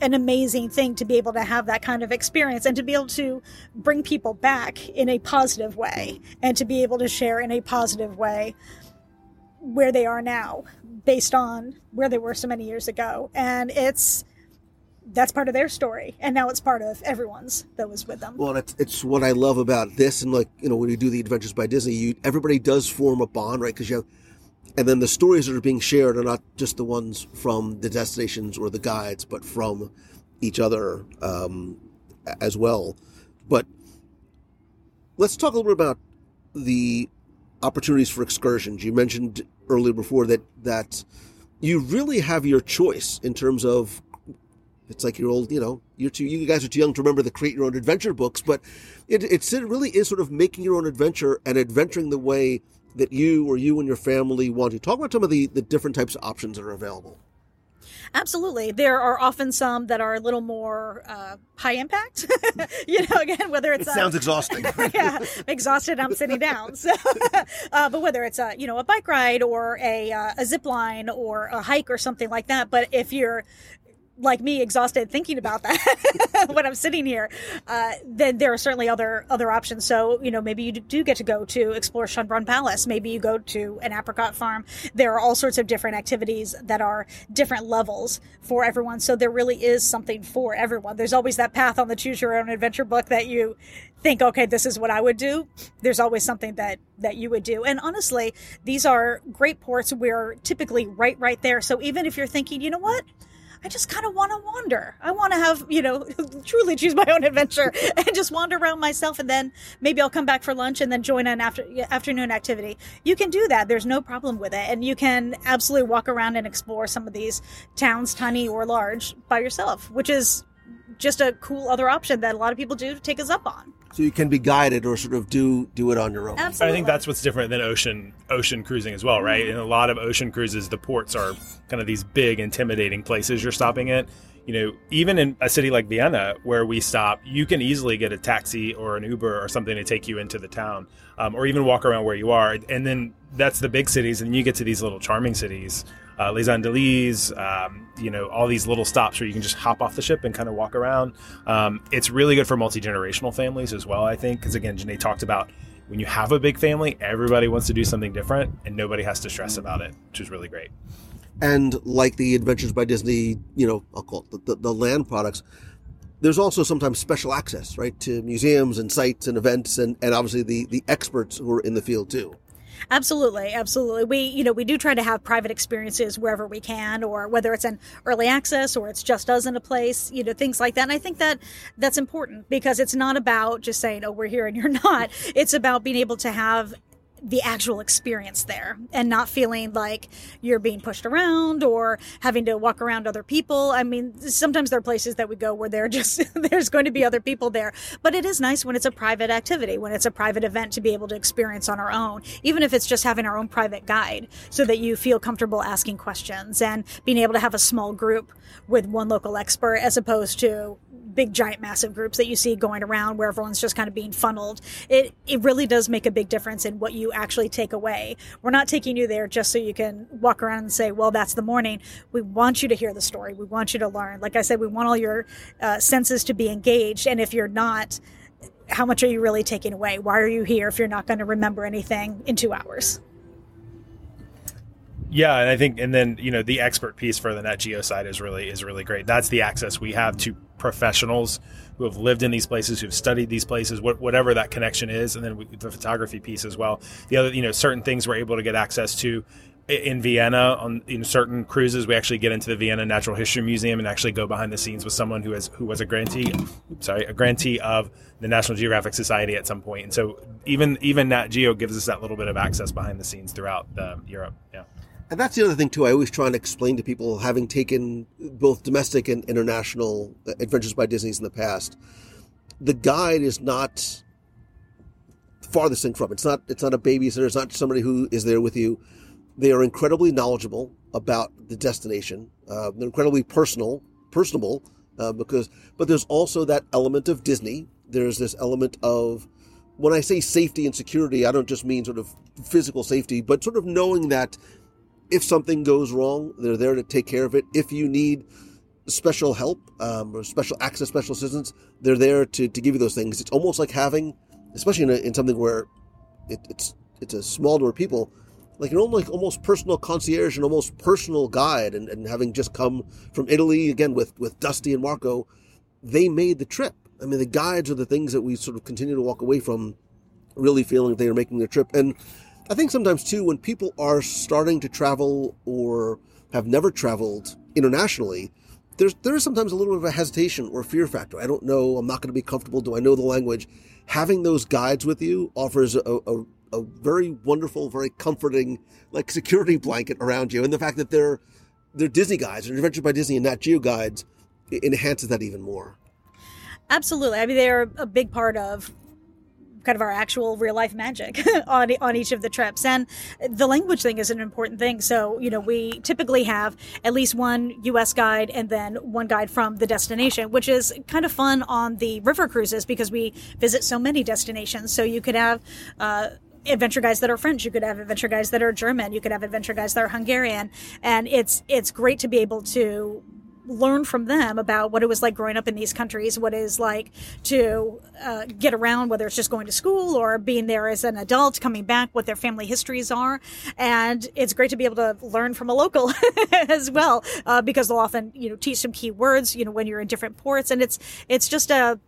Speaker 8: an amazing thing to be able to have that kind of experience and to be able to bring people back in a positive way and to be able to share in a positive way where they are now based on where they were so many years ago. And it's that's part of their story. And now it's part of everyone's that was with them.
Speaker 7: Well, it's, it's what I love about this, and like you know, when you do the Adventures by Disney, you everybody does form a bond, right? Because you have, and then the stories that are being shared are not just the ones from the destinations or the guides, but from each other um, as well. But let's talk a little bit about the opportunities for excursions. You mentioned earlier before that that you really have your choice in terms of it's like you're old, you know, you're too, you guys are too young to remember the create your own adventure books, but it, it really is sort of making your own adventure and adventuring the way that you or you and your family want to. Talk about some of the, the different types of options that are available.
Speaker 8: Absolutely. There are often some that are a little more uh, high impact. you know, again, whether it's
Speaker 7: It sounds
Speaker 8: uh,
Speaker 7: exhausting.
Speaker 8: yeah, exhausted. I'm sitting down. So, uh, but whether it's a you know a bike ride or a uh, a zip line or a hike or something like that. But if you're like me, exhausted thinking about that when I'm sitting here, uh, then there are certainly other other options. So you know, maybe you do get to go to explore Schönbrunn Palace. Maybe you go to an apricot farm. There are all sorts of different activities that are different levels for everyone. So there really is something for everyone. There's always that path on the Choose Your Own Adventure book that you think, okay, this is what I would do. There's always something that that you would do. And honestly, these are great ports. We're typically right right there. So even if you're thinking, you know what? I just kind of want to wander. I want to have, you know, truly choose my own adventure and just wander around myself. And then maybe I'll come back for lunch and then join an after, afternoon activity. You can do that. There's no problem with it. And you can absolutely walk around and explore some of these towns, tiny or large, by yourself, which is just a cool other option that a lot of people do to take us up on.
Speaker 7: So you can be guided or sort of do do it on your own.
Speaker 8: Absolutely.
Speaker 9: I think that's what's different than ocean ocean cruising as well, right? In a lot of ocean cruises, the ports are kind of these big, intimidating places you're stopping at. You know, even in a city like Vienna, where we stop, you can easily get a taxi or an Uber or something to take you into the town, um, or even walk around where you are. And then that's the big cities, and you get to these little charming cities, uh, Les Andelys, um, you know, all these little stops where you can just hop off the ship and kind of walk around. Um, it's really good for multi generational families as well, I think, because again, Janae talked about when you have a big family, everybody wants to do something different, and nobody has to stress about it, which is really great.
Speaker 7: And like the Adventures by Disney, you know, I'll call it the, the, the land products, there's also sometimes special access, right, to museums and sites and events and, and obviously the, the experts who are in the field too.
Speaker 8: Absolutely, absolutely. We, you know, we do try to have private experiences wherever we can, or whether it's an early access or it's just us in a place, you know, things like that. And I think that that's important because it's not about just saying, "Oh, we're here and you're not." It's about being able to have the actual experience there and not feeling like you're being pushed around or having to walk around other people. I mean, sometimes there are places that we go where there just there's going to be other people there, but it is nice when it's a private activity, when it's a private event to be able to experience on our own, even if it's just having our own private guide so that you feel comfortable asking questions and being able to have a small group with one local expert as opposed to big giant massive groups that you see going around where everyone's just kind of being funneled it it really does make a big difference in what you actually take away. We're not taking you there just so you can walk around and say well that's the morning. We want you to hear the story. We want you to learn. Like i said we want all your uh, senses to be engaged and if you're not how much are you really taking away? Why are you here if you're not going to remember anything in two hours?
Speaker 9: Yeah, and I think, and then you know, the expert piece for the Nat Geo side is really is really great. That's the access we have to professionals who have lived in these places, who've studied these places, what, whatever that connection is, and then the photography piece as well. The other, you know, certain things we're able to get access to in Vienna on in certain cruises. We actually get into the Vienna Natural History Museum and actually go behind the scenes with someone who has who was a grantee, sorry, a grantee of the National Geographic Society at some point. And so even even Nat Geo gives us that little bit of access behind the scenes throughout the, Europe. Yeah.
Speaker 7: And that's the other thing too. I always try and explain to people, having taken both domestic and international adventures by Disney's in the past, the guide is not farthest thing from. It's not. It's not a babysitter. It's not somebody who is there with you. They are incredibly knowledgeable about the destination. Uh, they're incredibly personal, personable, uh, because. But there's also that element of Disney. There's this element of when I say safety and security, I don't just mean sort of physical safety, but sort of knowing that if something goes wrong, they're there to take care of it. If you need special help um, or special access, special assistance, they're there to, to give you those things. It's almost like having, especially in, a, in something where it, it's it's a small number of people, like an almost, like almost personal concierge and almost personal guide. And, and having just come from Italy again with with Dusty and Marco, they made the trip. I mean, the guides are the things that we sort of continue to walk away from, really feeling they are making the trip. And I think sometimes too, when people are starting to travel or have never traveled internationally, there's there's sometimes a little bit of a hesitation or fear factor. I don't know. I'm not going to be comfortable. Do I know the language? Having those guides with you offers a, a, a very wonderful, very comforting, like security blanket around you, and the fact that they're they're Disney guides, or Adventure by Disney and Nat Geo guides, enhances that even more.
Speaker 8: Absolutely. I mean, they're a big part of kind of our actual real life magic on on each of the trips. And the language thing is an important thing. So you know, we typically have at least one U.S. guide and then one guide from the destination, which is kind of fun on the river cruises because we visit so many destinations. So you could have. Uh, adventure guides that are French. You could have adventure guides that are German. You could have adventure guides that are Hungarian, and it's it's great to be able to learn from them about what it was like growing up in these countries, what it is like to uh, get around, whether it's just going to school or being there as an adult, coming back, what their family histories are. And it's great to be able to learn from a local as well, uh, because they'll often, you know, teach some key words, you know, when you're in different ports. And it's, it's just a,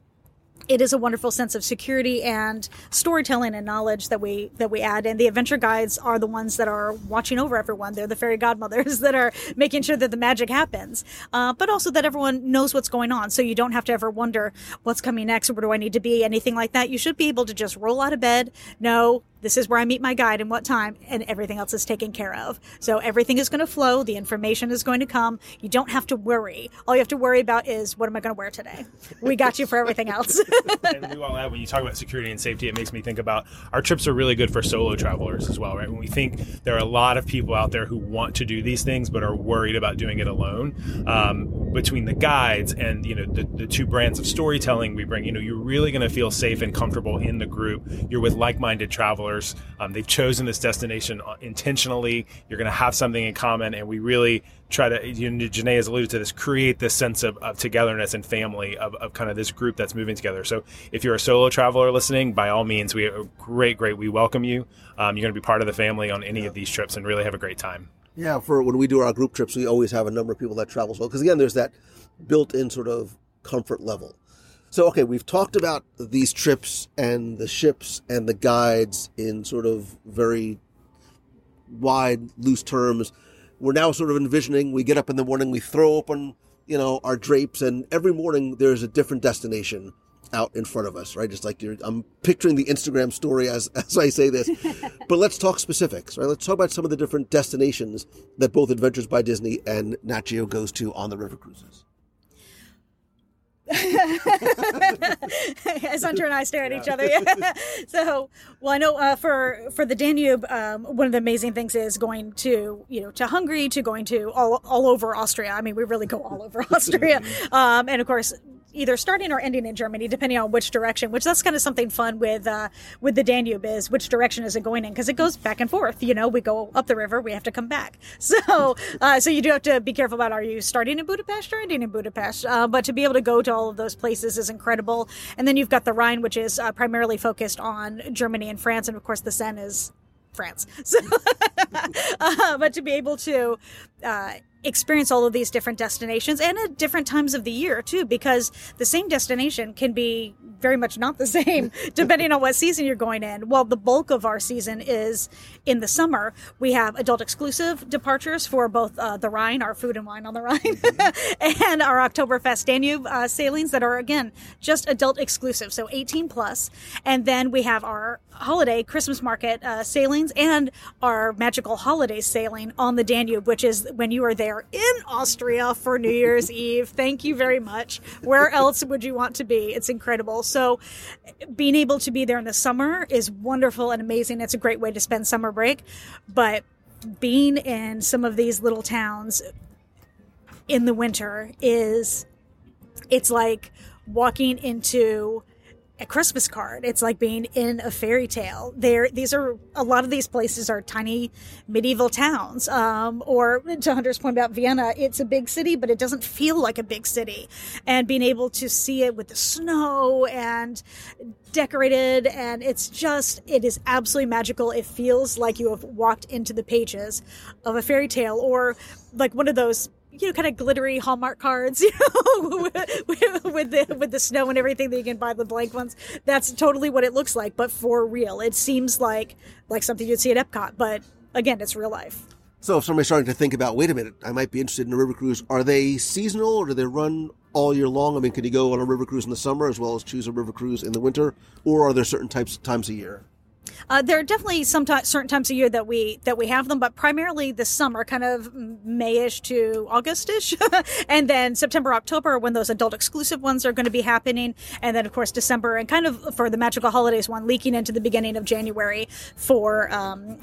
Speaker 8: it is a wonderful sense of security and storytelling and knowledge that we that we add. And the adventure guides are the ones that are watching over everyone. They're the fairy godmothers that are making sure that the magic happens uh, but also that everyone knows what's going on. So you don't have to ever wonder what's coming next where do i need to be anything like that. You should be able to just roll out of bed know this is where I meet my guide and what time, and everything else is taken care of. So everything is going to flow. The information is going to come. You don't have to worry. All you have to worry about is what am I going to wear today? We got you for everything else.
Speaker 9: and we all add, when you talk about security and safety, it makes me think about our trips are really good for solo travelers as well, right? When we think there are a lot of people out there who want to do these things but are worried about doing it alone. Um, between the guides and you know the, the two brands of storytelling we bring, you know, you're really going to feel safe and comfortable in the group. You're with like-minded travelers travelers. Um, they've chosen this destination uh, intentionally. You're going to have something in common, and we really try to. You know, Janae has alluded to this: create this sense of, of togetherness and family of, of kind of this group that's moving together. So, if you're a solo traveler listening, by all means, we are great, great. We welcome you. Um, you're going to be part of the family on any of these trips and really have a great time.
Speaker 7: Yeah, for when we do our group trips, we always have a number of people that travel well. Because again, there's that built-in sort of comfort level. So, okay, we've talked about these trips and the ships and the guides in sort of very wide, loose terms. We're now sort of envisioning we get up in the morning, we throw open, you know, our drapes, and every morning there's a different destination out in front of us, right? Just like you're, I'm picturing the Instagram story as, as I say this. but let's talk specifics, right? Let's talk about some of the different destinations that both Adventures by Disney and Nat Geo goes to on the river cruises.
Speaker 8: As Hunter and I stare at each other. Yeah. so, well, I know uh, for for the Danube, um, one of the amazing things is going to you know to Hungary, to going to all all over Austria. I mean, we really go all over Austria, um, and of course either starting or ending in Germany, depending on which direction. Which that's kind of something fun with uh, with the Danube is which direction is it going in because it goes back and forth. You know, we go up the river, we have to come back. So uh, so you do have to be careful about are you starting in Budapest or ending in Budapest. Uh, but to be able to go to all of those places is incredible. And then you've got the Rhine, which is uh, primarily focused on Germany and France, and of course the Seine is France. So, uh, but to be able to uh, experience all of these different destinations and at different times of the year too because the same destination can be very much not the same depending on what season you're going in. Well the bulk of our season is in the summer we have adult exclusive departures for both uh, the rhine our food and wine on the rhine and our oktoberfest danube uh, sailings that are again just adult exclusive so 18 plus. And then we have our holiday christmas market uh, sailings and our magical holiday sailing on the danube which is when you are there in Austria for New Year's Eve. Thank you very much. Where else would you want to be? It's incredible. So, being able to be there in the summer is wonderful and amazing. It's a great way to spend summer break. But being in some of these little towns in the winter is, it's like walking into a Christmas card. It's like being in a fairy tale. There, these are a lot of these places are tiny medieval towns. Um, or to Hunter's point about Vienna, it's a big city, but it doesn't feel like a big city. And being able to see it with the snow and decorated, and it's just, it is absolutely magical. It feels like you have walked into the pages of a fairy tale or like one of those you know, kind of glittery Hallmark cards, you know, with, with, the with the snow and everything that you can buy the blank ones. That's totally what it looks like, but for real. It seems like like something you'd see at Epcot, but again, it's real life.
Speaker 7: So if somebody's starting to think about, wait a minute, I might be interested in a river cruise, are they seasonal or do they run all year long? I mean, can you go on a river cruise in the summer as well as choose a river cruise in the winter, or are there certain types times a year?
Speaker 8: Uh, there are definitely some t- certain times of year that we that we have them, but primarily the summer, kind of Mayish to Augustish, and then September, October, when those adult exclusive ones are going to be happening, and then of course December, and kind of for the magical holidays one, leaking into the beginning of January for um,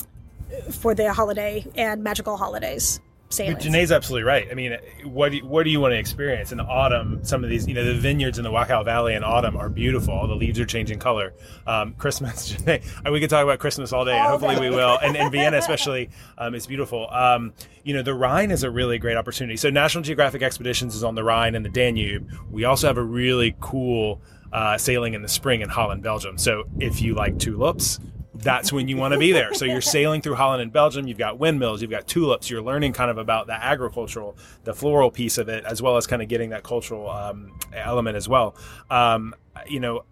Speaker 8: for the holiday and magical holidays.
Speaker 9: But Janae's absolutely right. I mean, what do you, what do you want to experience in the autumn? Some of these, you know, the vineyards in the Wachau Valley in autumn are beautiful. All the leaves are changing color. Um, Christmas, Janae, we could talk about Christmas all day, and hopefully we will. And, and Vienna, especially, um, is beautiful. Um, you know, the Rhine is a really great opportunity. So National Geographic Expeditions is on the Rhine and the Danube. We also have a really cool uh, sailing in the spring in Holland, Belgium. So if you like tulips, that's when you want to be there. So you're sailing through Holland and Belgium. You've got windmills, you've got tulips. You're learning kind of about the agricultural, the floral piece of it, as well as kind of getting that cultural um, element as well. Um, you know,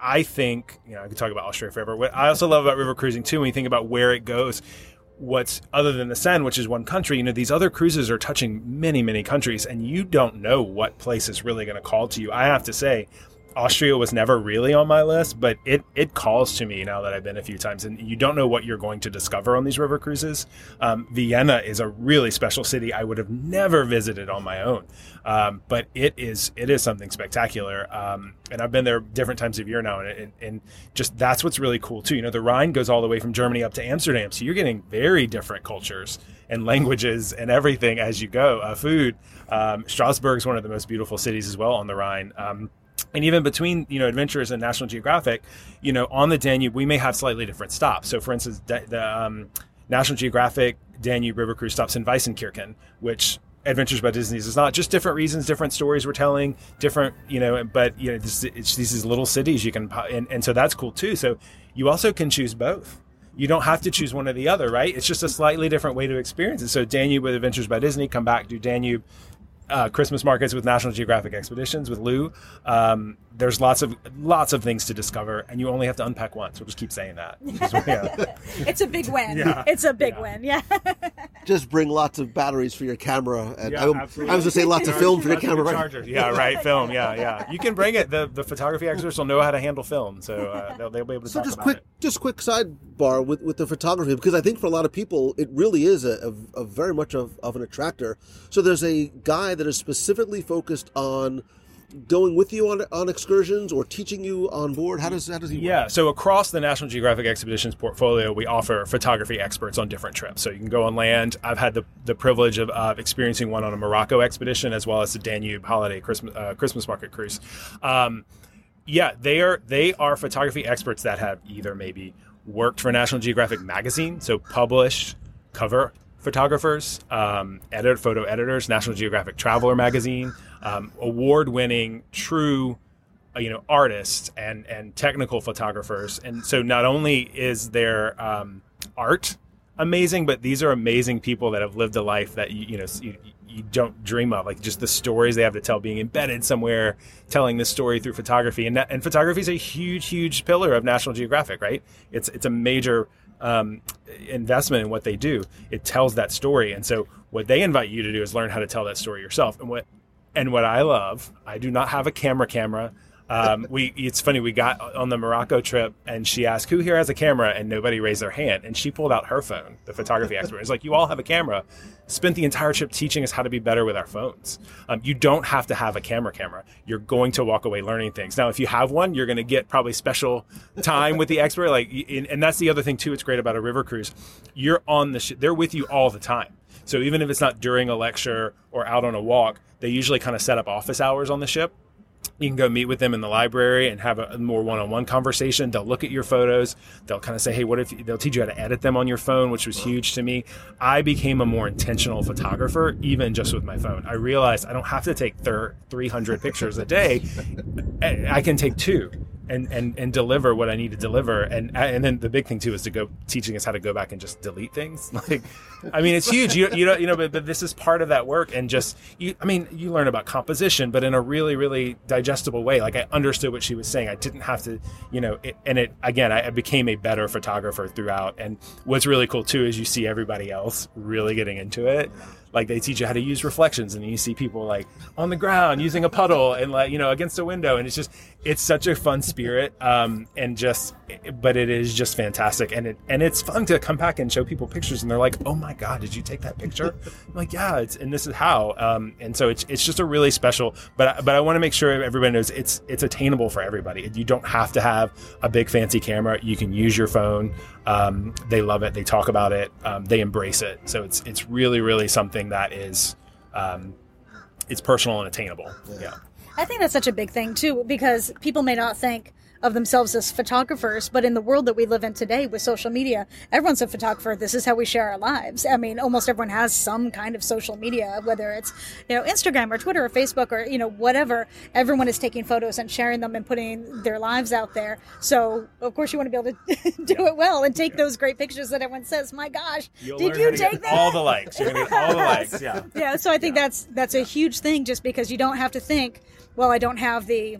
Speaker 9: I think you know I could talk about Australia forever. What I also love about river cruising too, when you think about where it goes. What's other than the Seine, which is one country, you know, these other cruises are touching many, many countries, and you don't know what place is really going to call to you. I have to say, Austria was never really on my list, but it it calls to me now that I've been a few times, and you don't know what you're going to discover on these river cruises. Um, Vienna is a really special city. I would have never visited on my own, um, but it is it is something spectacular. Um, and I've been there different times of year now, and, and, and just that's what's really cool too. You know, the Rhine goes all the way from Germany up to Amsterdam, so you're getting very different cultures and languages and everything as you go. Uh, food. Um, Strasbourg is one of the most beautiful cities as well on the Rhine. And even between you know adventures and national geographic you know on the danube we may have slightly different stops so for instance the um, national geographic danube river cruise stops in weissenkirchen which adventures by disney's is not just different reasons different stories we're telling different you know but you know this, it's these little cities you can and, and so that's cool too so you also can choose both you don't have to choose one or the other, right? It's just a slightly different way to experience it. So Danube with Adventures by Disney, come back, do Danube uh, Christmas markets with National Geographic Expeditions with Lou. Um, there's lots of lots of things to discover, and you only have to unpack once. We'll just keep saying that.
Speaker 8: yeah. it's a big win.
Speaker 9: Yeah.
Speaker 8: It's a big
Speaker 9: Yeah.
Speaker 8: win. Yeah.
Speaker 7: Just bring lots of batteries for your camera. And
Speaker 9: Yeah,
Speaker 7: I, I was
Speaker 9: absolutely.
Speaker 7: going to say lots of film for your camera.
Speaker 9: good
Speaker 7: Right?
Speaker 9: chargers. Yeah, right. Film. Yeah, yeah. You can bring it. The the photography experts will know how to handle film, so uh, they'll, they'll be able to
Speaker 7: So
Speaker 9: talk
Speaker 7: just
Speaker 9: about
Speaker 7: quick,
Speaker 9: it.
Speaker 7: just quick sidebar with, with the photography because I think for a lot of people it really is a, a, a very much of, of an attractor. So there's a guy that is specifically focused on going with you on on excursions or teaching you on board. How does how does he? work?
Speaker 9: Yeah, so across the National Geographic Expeditions portfolio, we offer photography experts on different trips. So you can go on land. I've had the, the privilege of, experiencing one on a Morocco expedition as well as the Danube holiday Christmas uh, Christmas market cruise. Um, yeah, they are they are photography experts that have either maybe worked for National Geographic magazine, so published cover photographers, um, edit photo editors, National Geographic Traveler magazine, um, award-winning true uh, you know artists and and technical photographers and so not only is their um, art amazing, but these are amazing people that have lived a life that you, you know you, you don't dream of. Like just the stories they have to tell, being embedded somewhere, telling this story through photography, and and photography is a huge, huge pillar of National Geographic. Right? It's it's a major um, investment in what they do. It tells that story, and so what they invite you to do is learn how to tell that story yourself. And what and what I love, I do not have a camera camera. Um, we it's funny we got on the Morocco trip and she asked who here has a camera? And nobody raised their hand. And she pulled out her phone the photography expert. It's like you all have a camera. Spent the entire trip teaching us how to be better with our phones. Um, you don't have to have a camera camera. You're going to walk away learning things. Now if you have one you're going to get probably special time with the expert like and that's the other thing too it's great about a river cruise. You're on the sh- they're with you all the time so even if it's not during a lecture or out on a walk they usually kind of set up office hours on the ship. You can go meet with them in the library and have a more one-on-one conversation. They'll look at your photos. They'll kind of say hey what if they'll teach you how to edit them on your phone which was huge to me. I became a more intentional photographer even just with my phone. I realized i don't have to take 300 pictures a day. I can take two and, and and deliver what I need to deliver. And uh, and then the big thing too is to go teaching us how to go back and just delete things. Like, I mean, it's huge. You you know you know, but, but this is part of that work. And just you, I mean, you learn about composition, but in a really really digestible way. Like I understood what she was saying. I didn't have to, you know. It, and it again, I, I became a better photographer throughout. And what's really cool too is you see everybody else really getting into it like they teach you how to use reflections and you see people like on the ground using a puddle and like you know against a window and it's just it's such a fun spirit um, and just but it is just fantastic and it and it's fun to come back and show people pictures and they're like oh my god did you take that picture? I'm like yeah it's and this is how um, and so it's it's just a really special but but I want to make sure everybody knows it's it's attainable for everybody. You don't have to have a big fancy camera. You can use your phone um, they love it. They talk about it. Um, they embrace it. So it's it's really really something that is um, it's personal and attainable. Yeah.
Speaker 8: I think that's such a big thing too because people may not think of themselves as photographers, but in the world that we live in today with social media, everyone's a photographer. This is how we share our lives. I mean, almost everyone has some kind of social media, whether it's, you know, Instagram or Twitter or Facebook or, you know, whatever. Everyone is taking photos and sharing them and putting their lives out there. So, of course, you want to be able to do it well and take those great pictures that everyone says, my gosh,
Speaker 9: You'll
Speaker 8: did you
Speaker 9: to
Speaker 8: take that?
Speaker 9: all the likes? You're gonna get all the likes. Yeah.
Speaker 8: yeah so i think that's that's a huge thing just because you don't have to think well i don't have the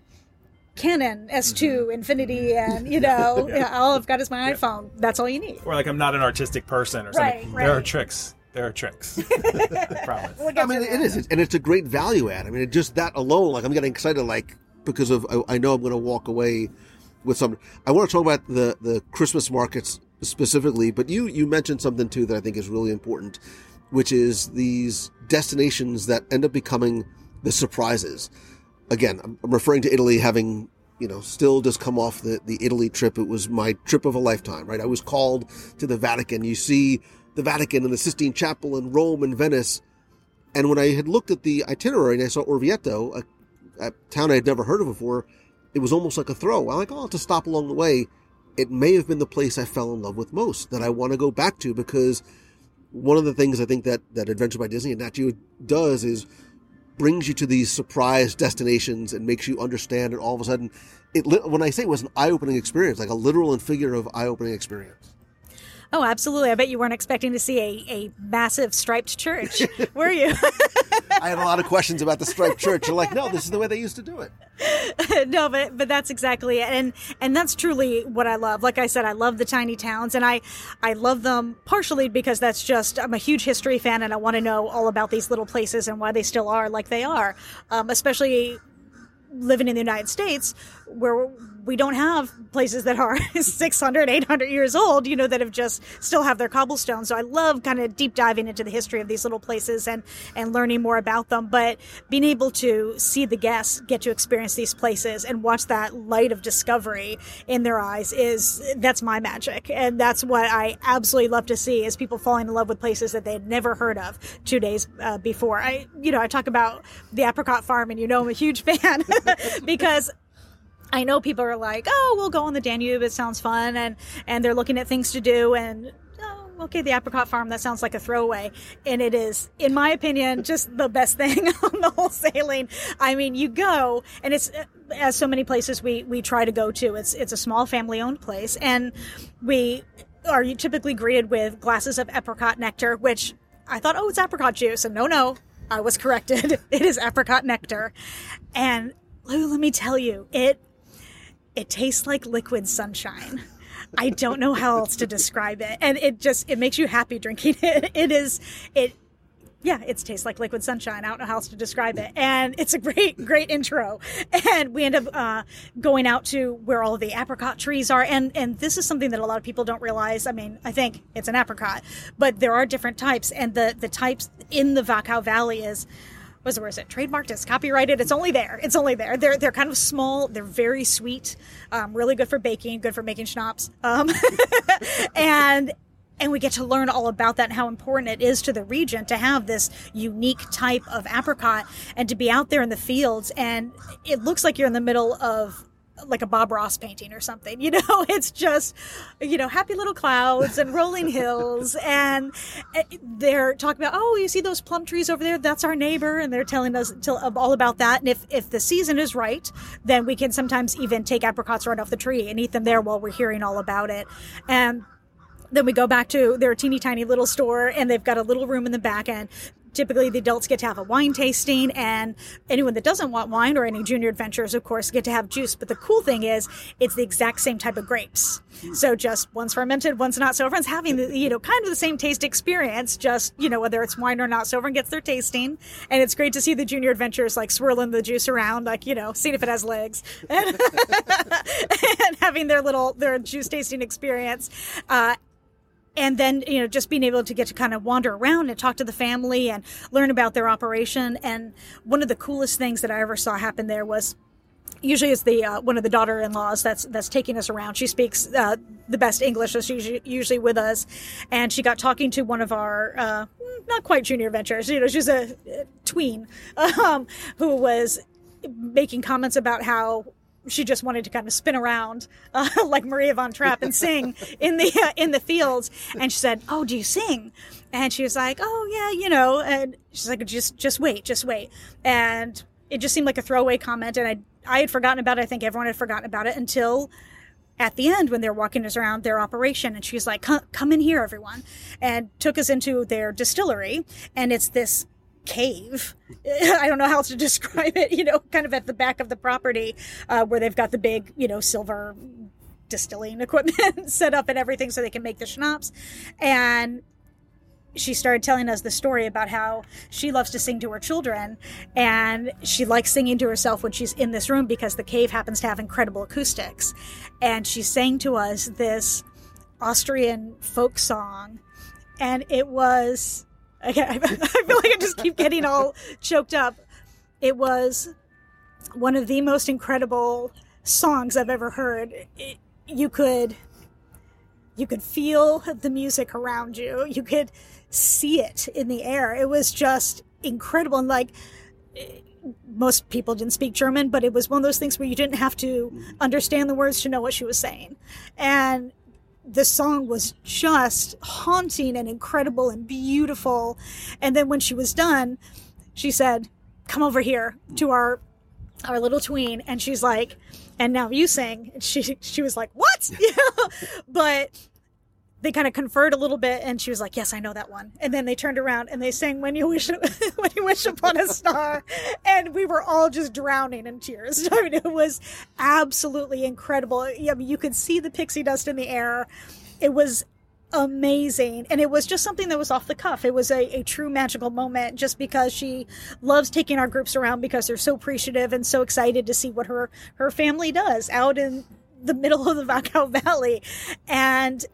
Speaker 8: canon s2 mm-hmm. infinity mm-hmm. and you know yeah, all i've got is my iphone that's all you need
Speaker 9: Or like I'm not an artistic person or something.
Speaker 8: Right,
Speaker 9: There are tricks. There are tricks. I promise.
Speaker 8: We'll
Speaker 7: I mean, it is, it and it's a great value add. I mean, just that alone, like I'm getting excited, like because of I, I know I'm going to walk away with some. I want to talk about the the Christmas markets specifically, but you you mentioned something too that I think is really important, which is these destinations that end up becoming the surprises. Again, I'm, referring to Italy having you know still just come off the the Italy trip. It was my trip of a lifetime, right? I was called to the Vatican. You see the Vatican and the Sistine Chapel in Rome and Venice. And when I had looked at the itinerary and I saw Orvieto, a, a town I had never heard of before, it was almost like a throw. I'm like, oh, I'll stop along the way. It may have been the place I fell in love with most that I want to go back to because one of the things I think that, that Adventure by Disney and Nat Geo does is brings you to these surprise destinations and makes you understand and all of a sudden it when I say it was an eye-opening experience, like a literal and figurative eye-opening experience.
Speaker 8: Oh absolutely i bet you weren't expecting to see a, a massive striped church were you
Speaker 7: I had a lot of questions about the striped church. You're like, no, this is the way they used to do it.
Speaker 8: no, but but that's exactly it, and and that's truly what I love. Like I said, I love the tiny towns, and I I love them partially because that's just I'm a huge history fan, and I want to know all about these little places and why they still are like they are, um, especially living in the United States where we don't have places that are 600, 800 years old, you know, that have just still have their cobblestones. So I love kind of deep diving into the history of these little places and, and learning more about them. But being able to see the guests get to experience these places and watch that light of discovery in their eyes is, that's my magic. And that's what I absolutely love to see is people falling in love with places that they had never heard of two days uh, before. I, you know, I talk about the apricot farm and you know, I'm a huge fan because I know people are like, "Oh, we'll go on the Danube. It sounds fun," and and they're looking at things to do, and oh, okay, the apricot farm. That sounds like a throwaway, and it is, in my opinion, just the best thing on the whole sailing. I mean, you go, and it's uh, as so many places we we try to go to. It's it's a small family owned place, and we are typically greeted with glasses of apricot nectar, which I thought, oh, it's apricot juice. And no, no, I was corrected. it is apricot nectar. And Lou, let me tell you, it it tastes like liquid sunshine. I don't know how else to describe it. And it just it makes you happy drinking it. It is it yeah, it tastes like liquid sunshine. I don't know how else to describe it. And it's a great, great intro. And we end up uh, going out to where all the apricot trees are. And, and this is something that a lot of people don't realize. I mean, I think it's an apricot, but there are different types. And the, the types in the Wachau Valley is, was where is it. Trademarked it's copyrighted. It's only there. It's only there. They're they're kind of small. They're very sweet. Um, really good for baking good for making schnapps. Um, and and we get to learn all about that and how important it is to the region to have this unique type of apricot and to be out there in the fields. And it looks like you're in the middle of like a Bob Ross painting or something. You know, it's just, you know, happy little clouds and rolling hills. And eh, they're talking about, oh, you see those plum trees over there? That's our neighbor. And they're telling us all about that. And if, if the season is right, then we can sometimes even take apricots right off the tree and eat them there while we're hearing all about it. And then we go back to their teeny tiny little store and they've got a little room in the back end typically the adults get to have a wine tasting and anyone that doesn't want wine or any junior adventurers of course get to have juice. But the cool thing is it's the exact same type of grapes. So just one's fermented one's not so everyone's having the you know kind of the same taste experience just you know whether it's wine or not so everyone gets their tasting. And it's great to see the junior adventurers like swirling the juice around like you know seeing if it has legs and, and having their little their juice tasting experience. Uh, and then you know just being able to get to kind of wander around and talk to the family and learn about their operation. And one of the coolest things that i ever saw happen there was usually it's the uh, one of the daughter-in-laws that's that's taking us around. She speaks uh, the best english so she's usually with us. And she got talking to one of our uh, not quite junior ventures you know she's a, tween um, who was making comments about how she just wanted to kind of spin around uh, like Maria von Trapp and sing in the uh, in the fields. And she said, "Oh, do you sing?" And she was like, "Oh, yeah, you know." And she's like, "Just just wait, just wait." And it just seemed like a throwaway comment, and I I had forgotten about it. I think everyone had forgotten about it until at the end when they're walking us around their operation and she's like come, come in here everyone and took us into their distillery and it's this cave. I don't know how else to describe it, you know, kind of at the back of the property uh, where they've got the big, you know, silver distilling equipment set up and everything so they can make the schnapps. And she started telling us the story about how she loves to sing to her children and she likes singing to herself when she's in this room because the cave happens to have incredible acoustics. And she sang to us this Austrian folk song and it was Okay, I feel like I just keep getting all choked up. It was one of the most incredible songs I've ever heard. It, you could you could feel the music around you. You could see it in the air. It was just incredible and like most people didn't speak German, but it was one of those things where you didn't have to understand the words to know what she was saying. And the song was just haunting and incredible and beautiful. And then when she was done, she said, "Come over here to our our little tween," and she's like, "And now you sing." And she she was like, "What?" but they kind of conferred a little bit and she was like yes i know that one. And then they turned around and they sang when you wish when you wish upon a star and we were all just drowning in tears. I mean it was absolutely incredible. I mean you could see the pixie dust in the air. It was amazing and it was just something that was off the cuff. It was a, a true magical moment just because she loves taking our groups around because they're so appreciative and so excited to see what her her family does out in the middle of the Wachau Valley. And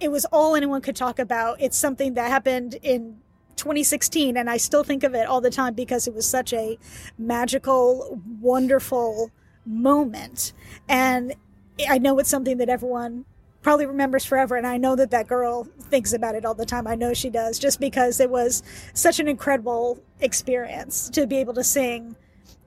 Speaker 8: it was all anyone could talk about. It's something that happened in 2016, and I still think of it all the time because it was such a magical, wonderful moment. And I know it's something that everyone probably remembers forever. And I know that that girl thinks about it all the time. I know she does, just because it was such an incredible experience to be able to sing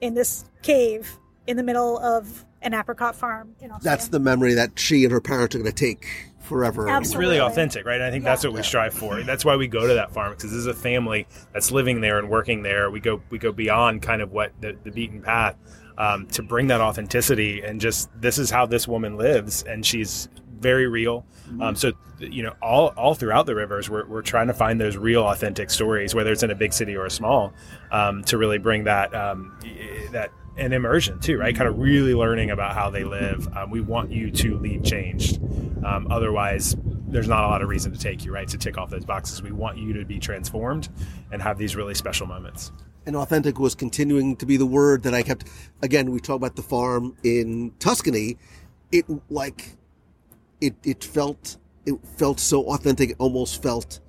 Speaker 8: in this cave in the middle of an apricot farm.
Speaker 7: That's the memory that she and her parents are going to take forever.
Speaker 8: Absolutely.
Speaker 9: It's really authentic, right? And I think
Speaker 8: Yeah.
Speaker 9: that's what we strive for. That's why we go to that farm because this is a family that's living there and working there. We go we go beyond kind of what the, the beaten path um, to bring that authenticity and just this is how this woman lives, and she's very real. Um, so you know, all all throughout the rivers, we're we're trying to find those real, authentic stories, whether it's in a big city or a small, um, to really bring that um, that an immersion too, right? Kind of really learning about how they live. Um, we want you to leave changed. Um, otherwise, there's not a lot of reason to take you, right? To tick off those boxes. We want you to be transformed and have these really special moments.
Speaker 7: and authentic was continuing to be the word that I kept. Again, we talk about the farm in Tuscany. It like it it felt it felt so authentic. It almost felt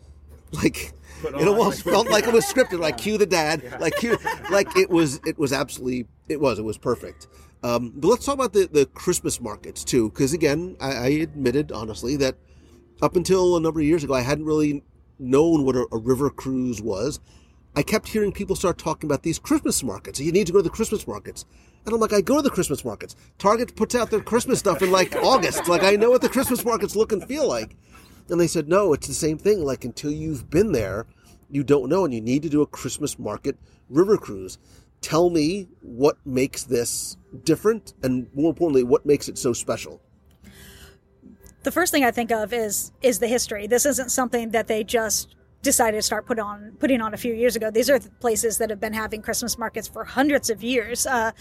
Speaker 7: like it almost felt like it was scripted. Like cue the dad. Like cue like it was it was absolutely it was it was perfect. Um, but let's talk about the the Christmas markets too, because again, I, I admitted honestly that up until a number of years ago, I hadn't really known what a, a river cruise was. I kept hearing people start talking about these Christmas markets. You need to go to the Christmas markets. And I'm like, I go to the Christmas markets. Target puts out their Christmas stuff in like August. Like, I know what the Christmas markets look and feel like. And they said, no, it's the same thing. Like, until you've been there, you don't know. And you need to do a Christmas market river cruise. Tell me what makes this different and more importantly, what makes it so special.
Speaker 8: the first thing I think of is is the history. This isn't something that they just decided to start put on putting on a few years ago. These are places that have been having Christmas markets for hundreds of years. Uh,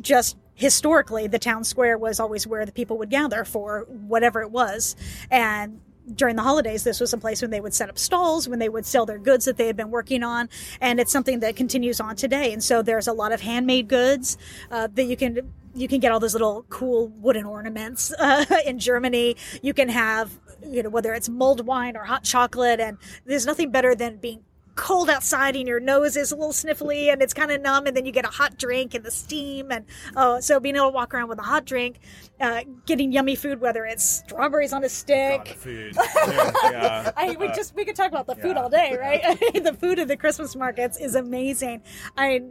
Speaker 8: just historically, the town square was always where the people would gather for whatever it was, and during the holidays, this was a place when they would set up stalls, when they would sell their goods that they had been working on, and it's something that continues on today. And so there's a lot of handmade goods uh, that you can you can get all those little cool wooden ornaments uh, in Germany. You can have you know whether it's mulled wine or hot chocolate, and there's nothing better than being cold outside and your nose is a little sniffly and it's kind of numb and then you get a hot drink and the steam and oh so being able to walk around with a hot drink uh, getting yummy food whether it's strawberries on a stick
Speaker 9: food. yeah.
Speaker 8: I we just we could talk about the food all day, right? the food at the Christmas markets is amazing. I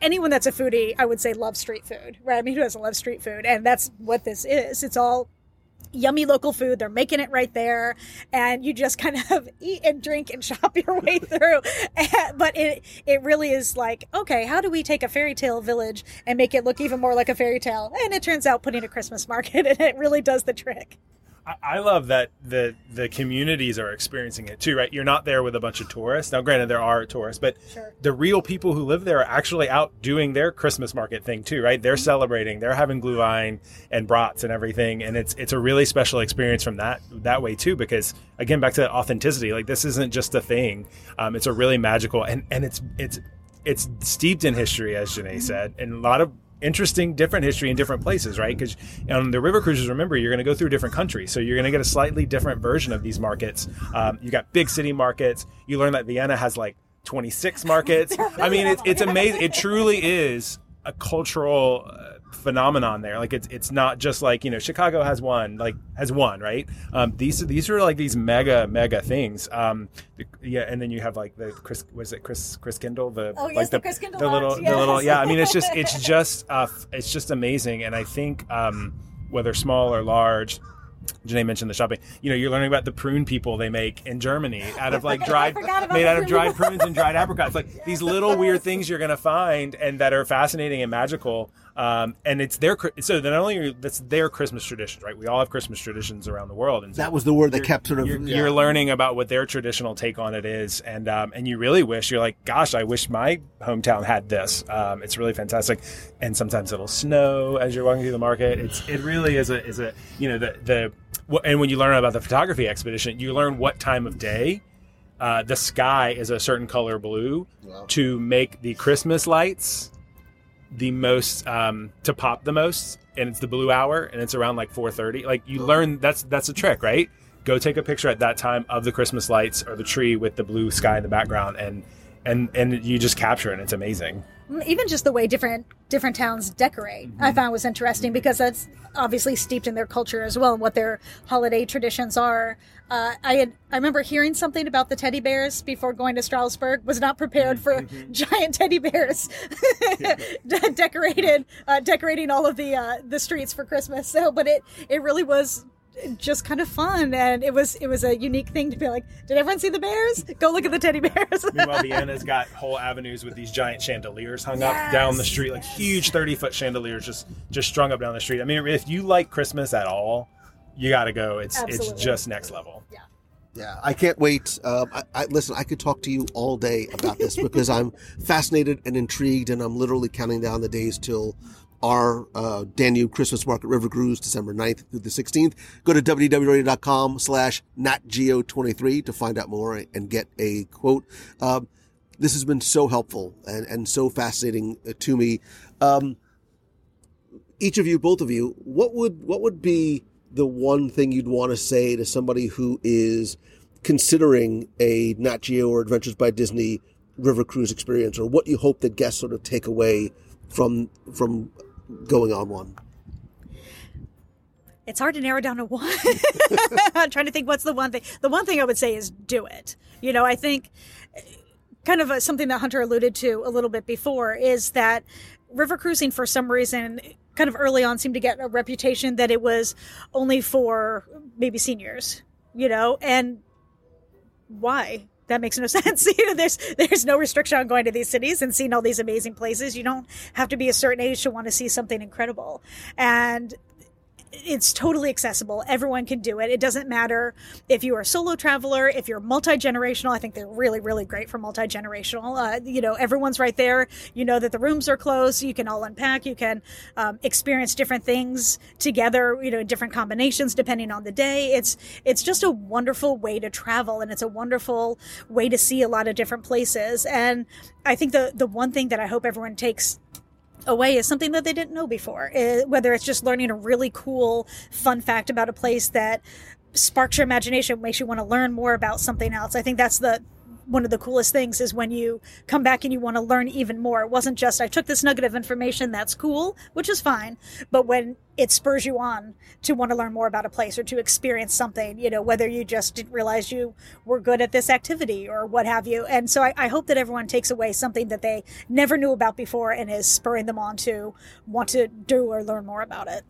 Speaker 8: anyone that's a foodie, I would say loves street food, right? I mean, who doesn't love street food? And that's what this is. It's all yummy local food. They're making it right there, and you just kind of eat and drink and shop your way through. And- but it it really is like, okay, how do we take a fairy tale village and make it look even more like a fairy tale? And it turns out putting a Christmas market, and it really does the trick.
Speaker 9: I, love that the the communities are experiencing it too, right? You're not there with a bunch of tourists. Now, granted, there are tourists, but
Speaker 8: Sure.
Speaker 9: the real people who live there are actually out doing their Christmas market thing too, right? They're celebrating, they're having glühwein and brats and everything, and it's it's a really special experience from that that way too. Because again, back to authenticity, like this isn't just a thing; um, it's a really magical and and it's it's it's steeped in history, as Janae said, and a lot of interesting different history in different places right? Because on the river cruises remember you're going to go through different countries so you're going to get a slightly different version of these markets. Um, you got big city markets. You learn that vienna has like 26 markets. I mean it's, it's amazing. It truly is a cultural uh, phenomenon there like it's it's not just like you know chicago has one like has one right um, these these are like these mega mega things um, yeah and then you have like the chris was it chris chris kindle the
Speaker 8: Oh, yes,
Speaker 9: like
Speaker 8: the Christkindl
Speaker 9: the little
Speaker 8: ones,
Speaker 9: the little yeah i mean it's just it's just uh, it's just amazing and i think um, whether small or large Janae mentioned the shopping. You know, you're learning about the prune people they make in Germany out of like dried, made out of dried prunes and dried apricots. Like these little weird things you're gonna find and that are fascinating and magical. Um, and it's their so not only that's their Christmas traditions, right? We all have Christmas traditions around the world, and so
Speaker 7: That was the word that kept sort of.
Speaker 9: you're,
Speaker 7: yeah.
Speaker 9: you're learning about what their traditional take on it is, and um, and you really wish you're like, gosh, I wish my hometown had this. Um, it's really fantastic, and sometimes it'll snow as you're walking through the market. It's it really is a is a you know the the and when you learn about the photography expedition, you learn what time of day. Uh, the sky is a certain color blue to make the Christmas lights the most um, to pop the most, and it's the blue hour, and it's around like 4:30. Like you learn that's that's a trick, right? Go take a picture at that time of the Christmas lights or the tree with the blue sky in the background, and and and you just capture it. It's amazing.
Speaker 8: Even just the way different different towns decorate i found was interesting because that's obviously steeped in their culture as well and what their holiday traditions are. Uh, i had i remember hearing something about the teddy bears before going to strasbourg was not prepared for giant teddy bears de- decorated uh, decorating all of the uh, the streets for christmas. So but it it really was just kind of fun and it was it was a unique thing to be like did everyone see the bears go look at the teddy bears
Speaker 9: Meanwhile, Vienna's got whole avenues with these giant chandeliers hung up down the street, like huge thirty foot chandeliers just just strung up down the street. I mean, if you like Christmas at all, you got to go. It's
Speaker 8: Absolutely.
Speaker 9: it's just next level.
Speaker 7: Yeah yeah, I can't wait. Um, I, I, listen, I could talk to you all day about this because I'm fascinated and intrigued, and I'm literally counting down the days till our uh, Danube Christmas Market River Cruise, December 9th through the 16th. Go to WDWRadio.com slash natgeo23 to find out more and get a quote. Um, this has been so helpful and, and so fascinating uh, to me. Um, each of you, both of you, what would what would be the one thing you'd want to say to somebody who is considering a Nat Geo or Adventures by Disney river cruise experience, or what you hope that guests sort of take away from from going on one?
Speaker 8: It's hard to narrow down to one. I'm trying to think what's the one thing. The one thing I would say is do it. You know, I think uh, kind of a, something that Hunter alluded to a little bit before is that river cruising for some reason kind of early on seemed to get a reputation that it was only for maybe seniors, you know, and why? That makes no sense. you know, there's there's no restriction on going to these cities and seeing all these amazing places. You don't have to be a certain age to want to see something incredible. And it's totally accessible. Everyone can do it. It doesn't matter if you're a solo traveler, if you're multi generational. I think they're really, really great for multi generational. Uh, you know, everyone's right there. You know that the rooms are closed. You can all unpack. You can um, experience different things together. You know, different combinations depending on the day. It's it's just a wonderful way to travel, and it's a wonderful way to see a lot of different places. And I think the the one thing that I hope everyone takes away is something that they didn't know before. Uh, whether it's just learning a really cool, fun fact about a place that sparks your imagination, makes you want to learn more about something else. I think that's the one of the coolest things is when you come back and you want to learn even more. It wasn't just I took this nugget of information that's cool, which is fine, but when it spurs you on to want to learn more about a place or to experience something, you know, whether you just didn't realize you were good at this activity or what have you. And so I, I hope that everyone takes away something that they never knew about before and is spurring them on to want to do or learn more about it.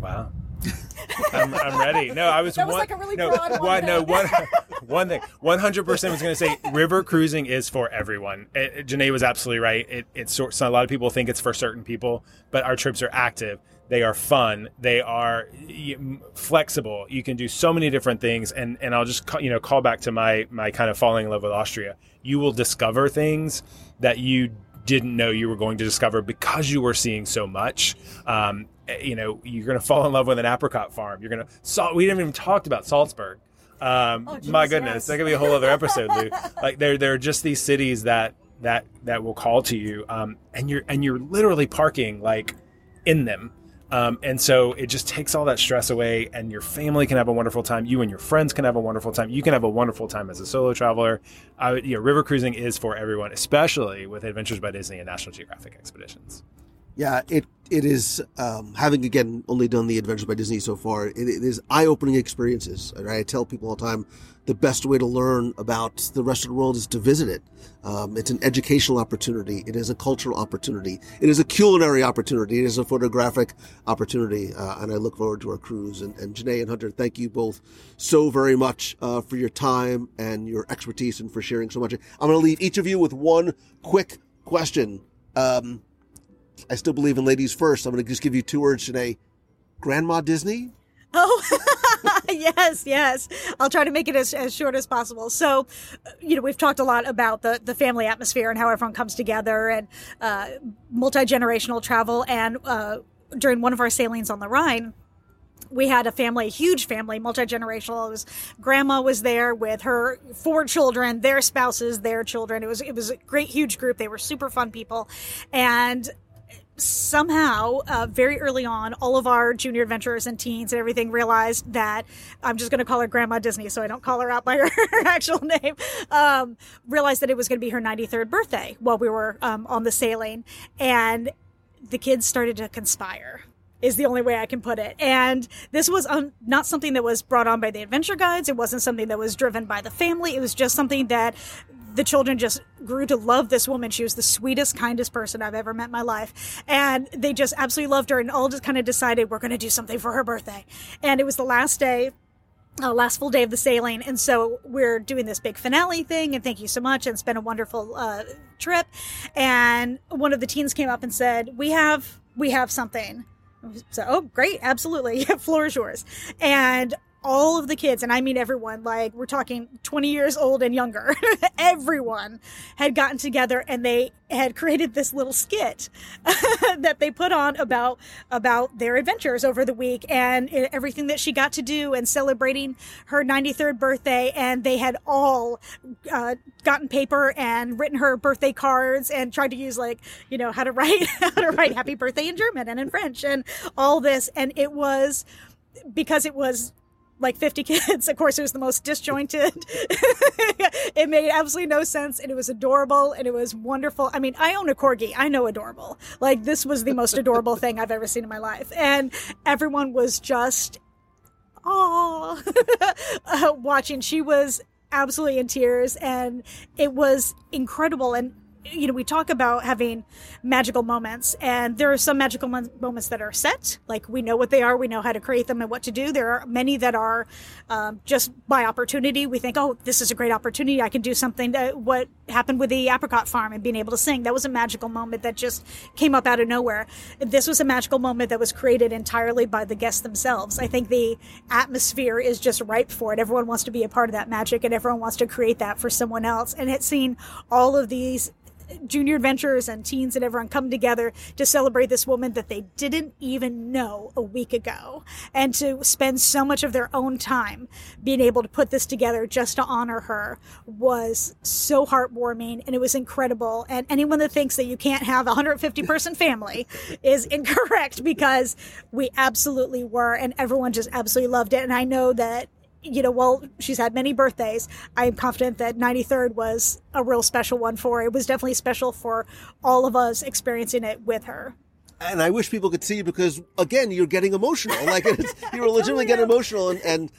Speaker 9: Wow. I'm, I'm ready. No, I was.
Speaker 8: That was
Speaker 9: one,
Speaker 8: like a really
Speaker 9: no,
Speaker 8: broad one.
Speaker 9: one. No, one. One thing. One hundred percent was going to say river cruising is for everyone. It, it- Janae was absolutely right. It, it's sort. So a lot of people think it's for certain people, but our trips are active. They are fun. They are flexible. You can do so many different things. And and I'll just ca- you know call back to my my kind of falling in love with Austria. You will discover things that you didn't know you were going to discover because you were seeing so much. Um, eh, you know, you're going to fall in love with an apricot farm. You're going to salt. We didn't even talked about Salzburg. Um,
Speaker 8: Oh,
Speaker 9: my goodness,
Speaker 8: yes.
Speaker 9: that could be a whole other episode, Lou. like there, there are just these cities that that that will call to you, um, and you're and you're literally parking like in them. Um, and so it just takes all that stress away, and your family can have a wonderful time. You and your friends can have a wonderful time. You can have a wonderful time as a solo traveler. I, you know, river cruising is for everyone, especially with Adventures by Disney and National Geographic expeditions.
Speaker 7: Yeah, it it is um, having again only done the Adventures by Disney so far. It, it is eye opening experiences, I tell people all the time the best way to learn about the rest of the world is to visit it. Um, it's an educational opportunity. It is a cultural opportunity. It is a culinary opportunity. It is a photographic opportunity, uh, and I look forward to our cruise. And, and Janae and Hunter, thank you both so very much uh, for your time and your expertise and for sharing so much. I'm going to leave each of you with one quick question. Um, I still believe in ladies first. I'm going to just give you two words today. Grandma Disney?
Speaker 8: Oh, yes, yes. I'll try to make it as, as short as possible. So, uh, you know, we've talked a lot about the, the family atmosphere and how everyone comes together and uh, multi generational travel. And uh, during one of our sailings on the Rhine, we had a family, a huge family, multi generational. Was grandma was there with her four children, their spouses, their children. It was it was a great, huge group. They were super fun people, and somehow, uh, very early on, all of our junior adventurers and teens and everything realized that I'm just going to call her Grandma Disney, so I don't call her out by her, actual name. Um, realized that it was going to be her 93rd birthday while we were um, on the sailing, and the kids started to conspire is the only way I can put it. And this was um, not something that was brought on by the adventure guides. It wasn't something that was driven by the family. It was just something that the children just grew to love this woman. She was the sweetest, kindest person I've ever met in my life. And they just absolutely loved her and all just kind of decided we're going to do something for her birthday. And it was the last day uh, last full day of the sailing, and so we're doing this big finale thing. And thank you so much, and it's been a wonderful uh, trip. And one of the teens came up and said, "We have we have something So, oh, great. Absolutely. Floor is yours. And all of the kids, and I mean everyone, like we're talking 20 years old and younger, everyone had gotten together and they had created this little skit that they put on about about their adventures over the week and everything that she got to do and celebrating her 93rd birthday. And they had all uh, gotten paper and written her birthday cards and tried to use like you know how to write how to write happy birthday in german and in french and all this. And it was because it was like 50 kids. Of course, it was the most disjointed. it made absolutely no sense and it was adorable and it was wonderful. I mean, I own a corgi. I know adorable. Like, this was the most adorable thing I've ever seen in my life. And everyone was just, oh, watching. She was absolutely in tears and it was incredible. And you know, we talk about having magical moments, and there are some magical mo- moments that are set, like we know what they are, we know how to create them and what to do. There are many that are um, just by opportunity. We think, oh, this is a great opportunity. I can do something. That, what happened with the apricot farm and being able to sing? That was a magical moment that just came up out of nowhere. This was a magical moment that was created entirely by the guests themselves. I think the atmosphere is just ripe for it. Everyone wants to be a part of that magic, and everyone wants to create that for someone else. And it's seen all of these junior adventurers and teens and everyone come together to celebrate this woman that they didn't even know a week ago. And to spend so much of their own time being able to put this together just to honor her was so heartwarming and it was incredible. And anyone that thinks that you can't have a 150 person family is incorrect because we absolutely were and everyone just absolutely loved it. And i know that you know, well, she's had many birthdays. I'm confident that 93rd was a real special one for her. It was definitely special for all of us experiencing it with her.
Speaker 7: And I wish people could see because, again, you're getting emotional. Like, you're legitimately getting emotional. And, and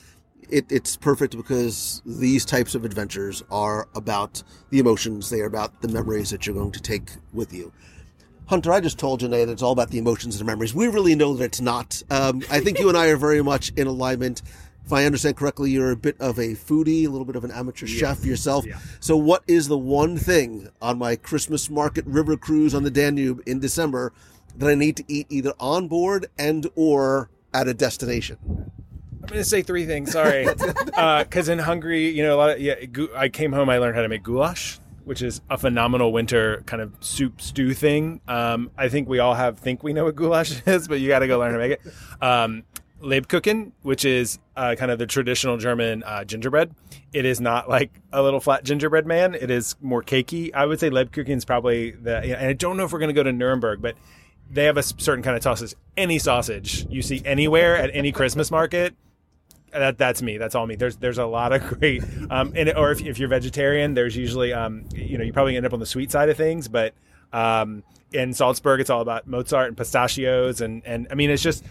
Speaker 7: it, it's perfect because these types of adventures are about the emotions, they are about the memories that you're going to take with you. Hunter, I just told Janae that it's all about the emotions and the memories. We really know that it's not. Um, I think you and I are very much in alignment if I understand correctly, you're a bit of a foodie, a little bit of an amateur yes. chef yourself. Yeah. So, what is the one thing on my Christmas market river cruise on the Danube in December that I need to eat either on board and or at a destination?
Speaker 9: I'm going to say three things. Sorry, because uh, in Hungary, you know, a lot of yeah. I came home. I learned how to make goulash, which is a phenomenal winter kind of soup stew thing. Um, I think we all have think we know what goulash is, but you got to go learn to make it. Um, Lebkuchen, which is uh, kind of the traditional German uh, gingerbread. It is not like a little flat gingerbread man. It is more cakey. I would say Lebkuchen is probably the, and I don't know if we're going to go to Nuremberg, but they have a certain kind of sausage. Any sausage you see anywhere at any Christmas market, that that's me. That's all me. There's there's a lot of great, um, and or if, if you're vegetarian, there's usually um, you know, you probably end up on the sweet side of things, but um, in Salzburg, it's all about Mozart and pistachios, and and I mean, it's just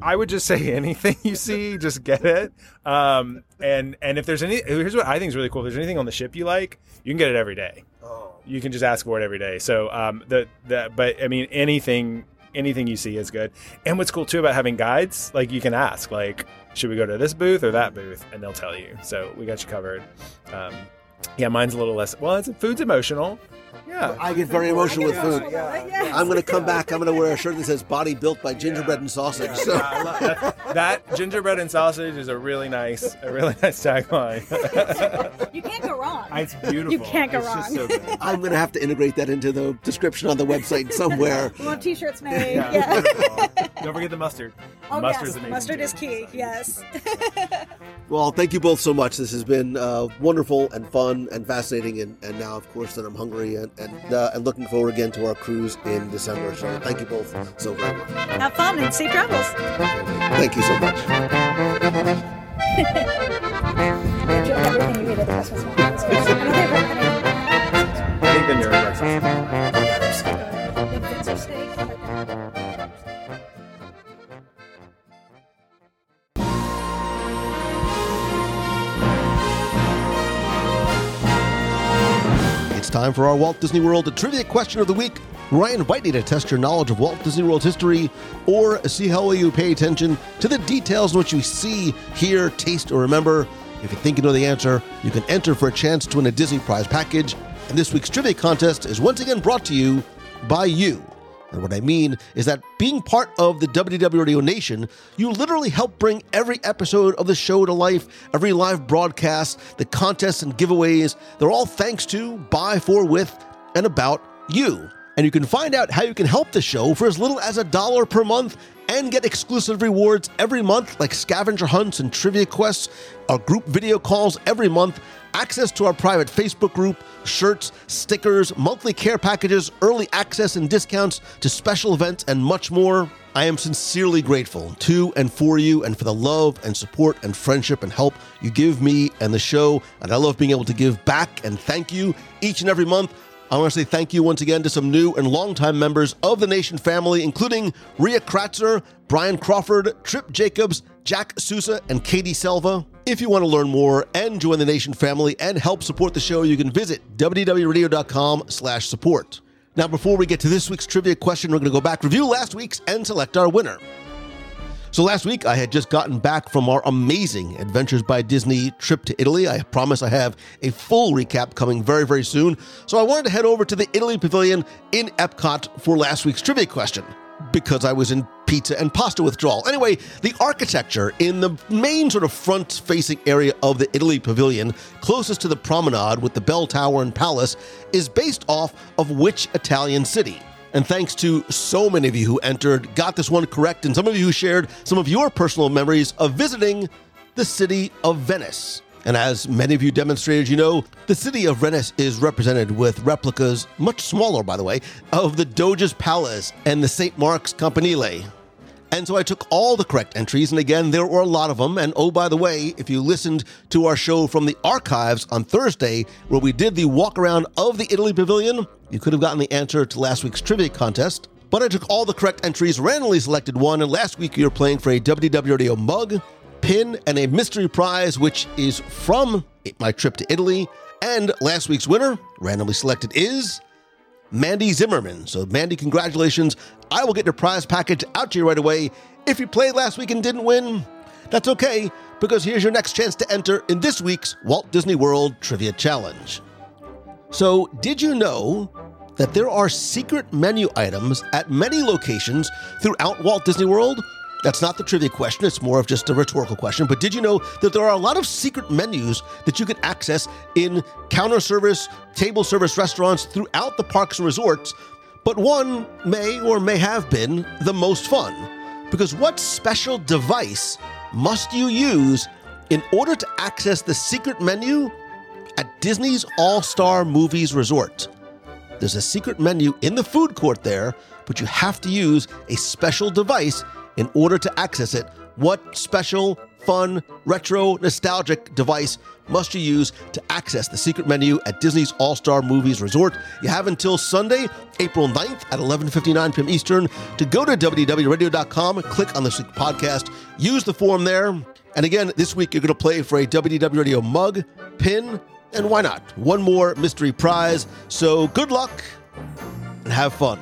Speaker 9: I would just say anything you see, just get it. Um, and and if there's any, here's what I think is really cool. If there's anything on the ship you like, you can get it every day. Oh. You can just ask for it every day. So um, the the but I mean anything anything you see is good. And what's cool too about having guides, like you can ask, like, should we go to this booth or that booth, and they'll tell you. So we got you covered. Um, yeah, mine's a little less. Well, it's food's emotional. Yeah.
Speaker 7: I get very emotional with food. Yeah. I'm going to come back. I'm going to wear a shirt that says "Body Built by Gingerbread and Sausage." So.
Speaker 9: that, that, gingerbread and sausage is a really nice, a really nice tagline.
Speaker 8: you can't go wrong.
Speaker 9: It's beautiful.
Speaker 8: You can't go
Speaker 9: it's
Speaker 8: wrong.
Speaker 9: So
Speaker 7: I'm going to have to integrate that into the description on the website somewhere.
Speaker 8: we want t-shirts made. Yeah. yeah.
Speaker 9: Don't the mustard.
Speaker 8: Oh,
Speaker 9: mustard
Speaker 8: yes.
Speaker 9: is
Speaker 8: Mustard is key. Yes.
Speaker 7: well, thank you both so much. This has been uh, wonderful and fun and fascinating, and, and now, of course, that I'm hungry and and, uh, and looking forward again to our cruise in December. So thank you both so very much.
Speaker 8: Have fun and safe travels.
Speaker 7: Thank you so much. It's time for our Walt Disney World Trivia Question of the Week, where I invite you to test your knowledge of Walt Disney World's history or see how well you pay attention to the details in what you see, hear, taste, or remember. If you think you know the answer, you can enter for a chance to win a Disney Prize package. And this week's trivia contest is once again brought to you by you. And what I mean is that being part of the WDW Radio Nation, you literally help bring every episode of the show to life, every live broadcast, the contests and giveaways. They're all thanks to, by, for, with, and about you. And you can find out how you can help the show for as little as a dollar per month and get exclusive rewards every month like scavenger hunts and trivia quests, our group video calls every month, access to our private Facebook group, shirts, stickers, monthly care packages, early access and discounts to special events, and much more. I am sincerely grateful to and for you and for the love and support and friendship and help you give me and the show. And I love being able to give back and thank you each and every month. I want to say thank you once again to some new and longtime members of the Nation family, including Ria Kratzer, Brian Crawford, Trip Jacobs, Jack Sousa, and Katie Selva. If you want to learn more and join the Nation family and help support the show, you can visit WDWRadio.com slash support. Now, before we get to this week's trivia question, we're going to go back, review last week's, and select our winner. So last week I had just gotten back from our amazing Adventures by Disney trip to Italy. I promise I have a full recap coming very, very soon. So I wanted to head over to the Italy Pavilion in Epcot for last week's trivia question because I was in pizza and pasta withdrawal. Anyway, the architecture in the main sort of front facing area of the Italy Pavilion, closest to the promenade with the bell tower and palace, is based off of which Italian city? And thanks to so many of you who entered, got this one correct, and some of you who shared some of your personal memories of visiting the city of Venice. And as many of you demonstrated, you know, the city of Venice is represented with replicas, much smaller by the way, of the Doge's Palace and the St. Mark's Campanile. And so I took all the correct entries, and again, there were a lot of them. And oh, by the way, if you listened to our show from the archives on Thursday, where we did the walk around of the Italy Pavilion, you could have gotten the answer to last week's trivia contest. But I took all the correct entries, randomly selected one, and last week you were playing for a WDW Radio mug, pin, and a mystery prize, which is from my trip to Italy. And last week's winner, randomly selected, is Mandy Zimmerman. So, Mandy, congratulations. I will get your prize package out to you right away. If you played last week and didn't win, that's okay, because here's your next chance to enter in this week's Walt Disney World Trivia Challenge. So, did you know that there are secret menu items at many locations throughout Walt Disney World? That's not the trivia question, it's more of just a rhetorical question. But did you know that there are a lot of secret menus that you can access in counter service, table service restaurants throughout the parks and resorts? But one may or may have been the most fun. Because what special device must you use in order to access the secret menu at Disney's All Star Movies Resort? There's a secret menu in the food court there, but you have to use a special device in order to access it. What special, fun, retro, nostalgic device must you use to access the secret menu at Disney's All Star Movies Resort? You have until Sunday, April 9th at 11:59 p.m. Eastern to go to WDWRadio.com, click on the podcast, use the form there. And again, this week you're going to play for a WDW Radio mug, pin, and why not? One more mystery prize. So good luck and have fun.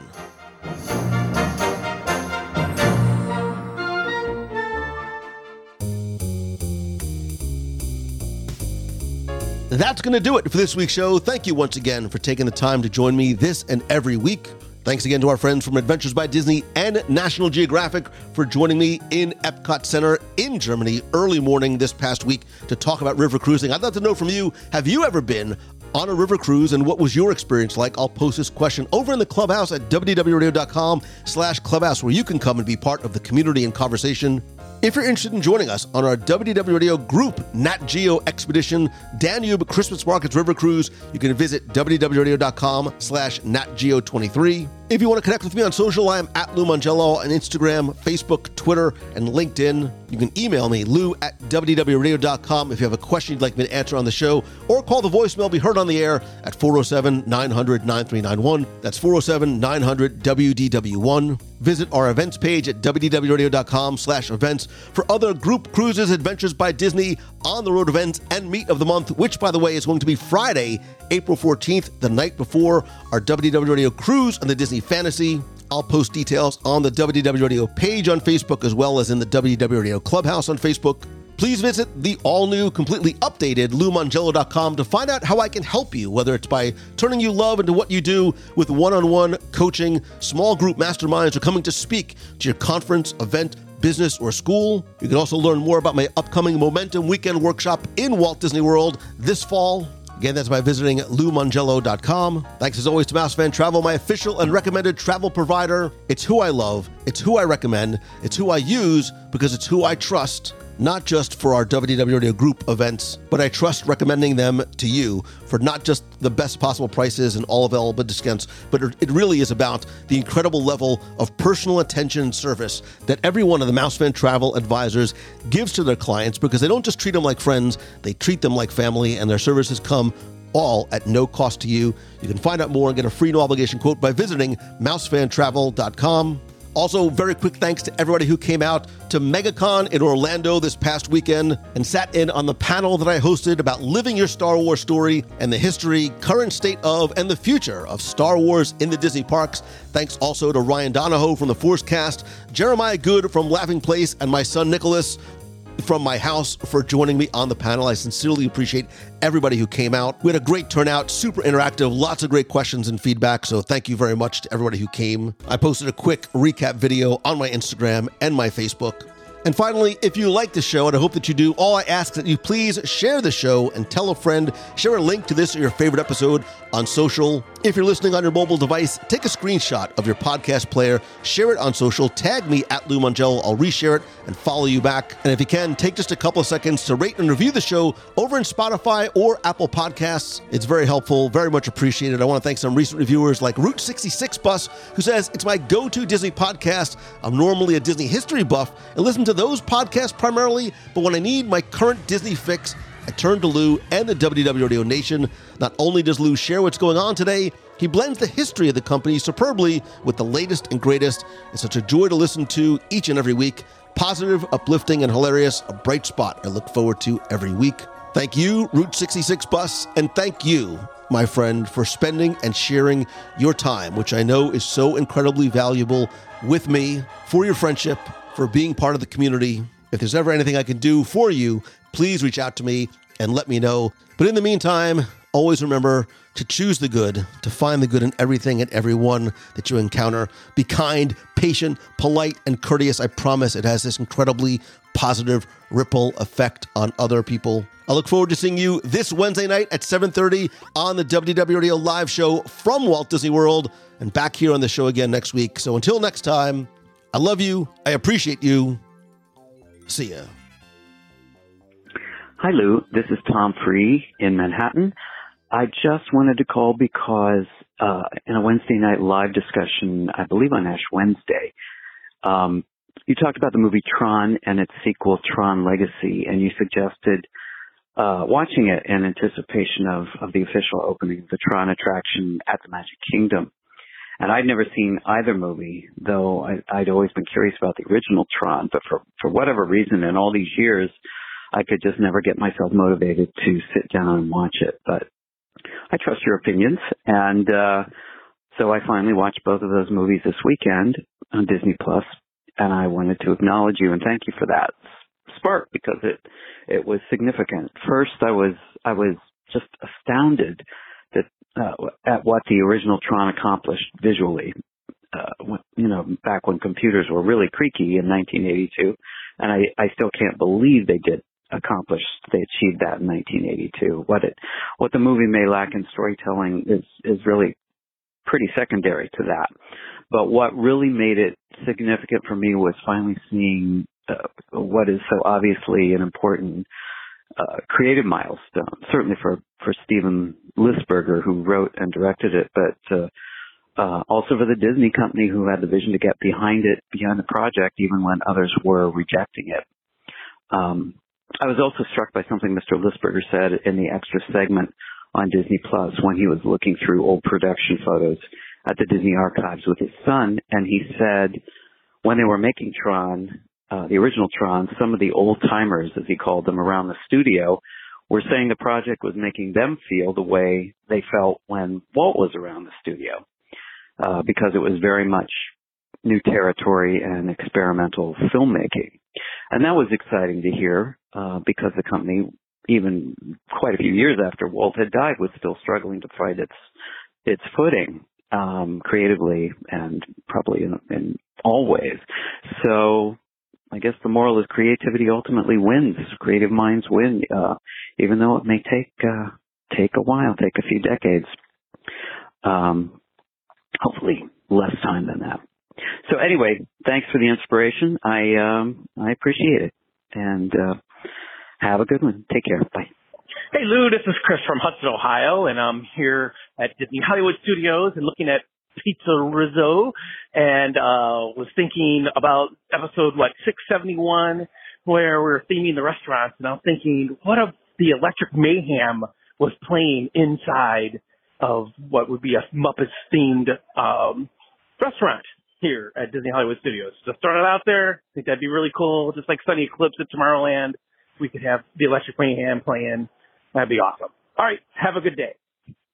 Speaker 7: That's going to do it for this week's show. Thank you once again for taking the time to join me this and every week. Thanks again to our friends from Adventures by Disney and National Geographic for joining me in Epcot Center in Germany early morning this past week to talk about river cruising. I'd love to know from you have you ever been on a river cruise and what was your experience like? I'll post this question over in the clubhouse at WDWRadio.com slash clubhouse where you can come and be part of the community and conversation. If you're interested in joining us on our WDW Radio group Nat Geo Expedition Danube Christmas Markets River Cruise, you can visit WDWRadio.com slash natgeo23. If you want to connect with me on social, I am at Lou Mongello on Instagram, Facebook, Twitter, and LinkedIn. You can email me, lou at WDWRadio.com if you have a question you'd like me to answer on the show, or call the voicemail be heard on the air at 407 900 9391. That's 407 900 WDW1. Visit our events page at WDWRadio.com slash events for other group cruises, adventures by Disney, on the road events, and meet of the month, which, by the way, is going to be Friday, April 14th, the night before our WDW Radio cruise on the Disney Fantasy. I'll post details on the WDW Radio page on Facebook as well as in the WDW Radio Clubhouse on Facebook. Please visit the all new, completely updated LouMongello.com to find out how I can help you, whether it's by turning you love into what you do with one on one coaching, small group masterminds, or coming to speak to your conference, event, business, or school. You can also learn more about my upcoming Momentum Weekend workshop in Walt Disney World this fall. Again, that's by visiting LouMongello.com. Thanks as always to Mouse Fan Travel, my official and recommended travel provider. It's who I love, it's who I recommend, it's who I use because it's who I trust not just for our WDW Radio group events, but I trust recommending them to you for not just the best possible prices and all available discounts, but it really is about the incredible level of personal attention and service that every one of the Mousefan Travel advisors gives to their clients because they don't just treat them like friends, they treat them like family, and their services come all at no cost to you. You can find out more and get a free no obligation quote by visiting mousefantravel.com. Also, very quick thanks to everybody who came out to MegaCon in Orlando this past weekend and sat in on the panel that I hosted about living your Star Wars story and the history, current state of, and the future of Star Wars in the Disney parks. Thanks also to Ryan Donahoe from the Force Cast, Jeremiah Good from Laughing Place, and my son Nicholas from my house for joining me on the panel. I sincerely appreciate everybody who came out. We had a great turnout, super interactive, lots of great questions and feedback. So thank you very much to everybody who came. I posted a quick recap video on my Instagram and my Facebook. And finally, if you like the show, and I hope that you do, all I ask that you please share the show and tell a friend, share a link to this or your favorite episode on social. If you're listening on your mobile device, take a screenshot of your podcast player, share it on social, tag me at Lou Mongello. I'll reshare it and follow you back. And if you can, take just a couple of seconds to rate and review the show over in Spotify or Apple Podcasts. It's very helpful, very much appreciated. I want to thank some recent reviewers like Route 66 Bus, who says, It's my go to Disney podcast. I'm normally a Disney history buff and listen to those podcasts primarily, but when I need my current Disney fix, I turn to Lou and the WDW Radio Nation. Not only does Lou share what's going on today, he blends the history of the company superbly with the latest and greatest. It's such a joy to listen to each and every week. Positive, uplifting, and hilarious. A bright spot I look forward to every week. Thank you, Route 66 Bus, and thank you, my friend, for spending and sharing your time, which I know is so incredibly valuable with me, for your friendship, for being part of the community. If there's ever anything I can do for you, please reach out to me and let me know. But in the meantime, always remember to choose the good, to find the good in everything and everyone that you encounter. Be kind, patient, polite, and courteous. I promise it has this incredibly positive ripple effect on other people. I look forward to seeing you this Wednesday night at 7:30 on the WDW Radio live show from Walt Disney World and back here on the show again next week. So until next time, I love you. I appreciate you. See ya.
Speaker 10: Hi, Lou. This is Tom Free in Manhattan. I just wanted to call because uh, in a Wednesday night live discussion, I believe on Ash Wednesday, um, you talked about the movie Tron and its sequel, Tron Legacy, and you suggested uh, watching it in anticipation of, of the official opening of the Tron attraction at the Magic Kingdom. And I'd never seen either movie, though I, I'd always been curious about the original Tron. But for for whatever reason, in all these years, I could just never get myself motivated to sit down and watch it. But I trust your opinions, and uh, so I finally watched both of those movies this weekend on Disney Plus, and I wanted to acknowledge you and thank you for that spark because it it was significant. First, I was I was just astounded uh, at what the original Tron accomplished visually. Uh, you know, back when computers were really creaky in 1982, and I, I still can't believe they did accomplish, they achieved that in 1982. What it, what the movie may lack in storytelling is, is really pretty secondary to that. But what really made it significant for me was finally seeing uh, what is so obviously an important uh, creative milestone, certainly for, for Steven Lisberger, who wrote and directed it, but uh, uh, also for the Disney company who had the vision to get behind it, behind the project, even when others were rejecting it. Um, I was also struck by something Mr. Lisberger said in the extra segment on Disney Plus when he was looking through old production photos at the Disney archives with his son, and he said when they were making Tron, uh, the original Tron, some of the old timers, as he called them, around the studio were saying the project was making them feel the way they felt when Walt was around the studio, uh, because it was very much new territory and experimental filmmaking. and that was exciting to hear uh, because the company, even quite a few years after Walt had died, was still struggling to find its its footing um, creatively and probably in, in all ways. So I guess the moral is creativity ultimately wins. Creative minds win, uh, even though it may take uh, take a while, take a few decades. Um, hopefully, less time than that. So anyway, thanks for the inspiration. I um, I appreciate it, and uh, have a good one. Take care. Bye.
Speaker 11: Hey Lou, this is Chris from Hudson, Ohio, and I'm here at Disney Hollywood Studios and looking at Pizza Rizzo, and uh, was thinking about episode what 671, where we are theming the restaurants, and I'm thinking, what if the Electric Mayhem was playing inside of what would be a Muppets themed um, restaurant here at Disney Hollywood Studios. Just throwing it out there. I think that'd be really cool. Just like Sonny Eclipse at Tomorrowland, we could have the Electric Mayhem playing. That'd be awesome. All right. Have a good day.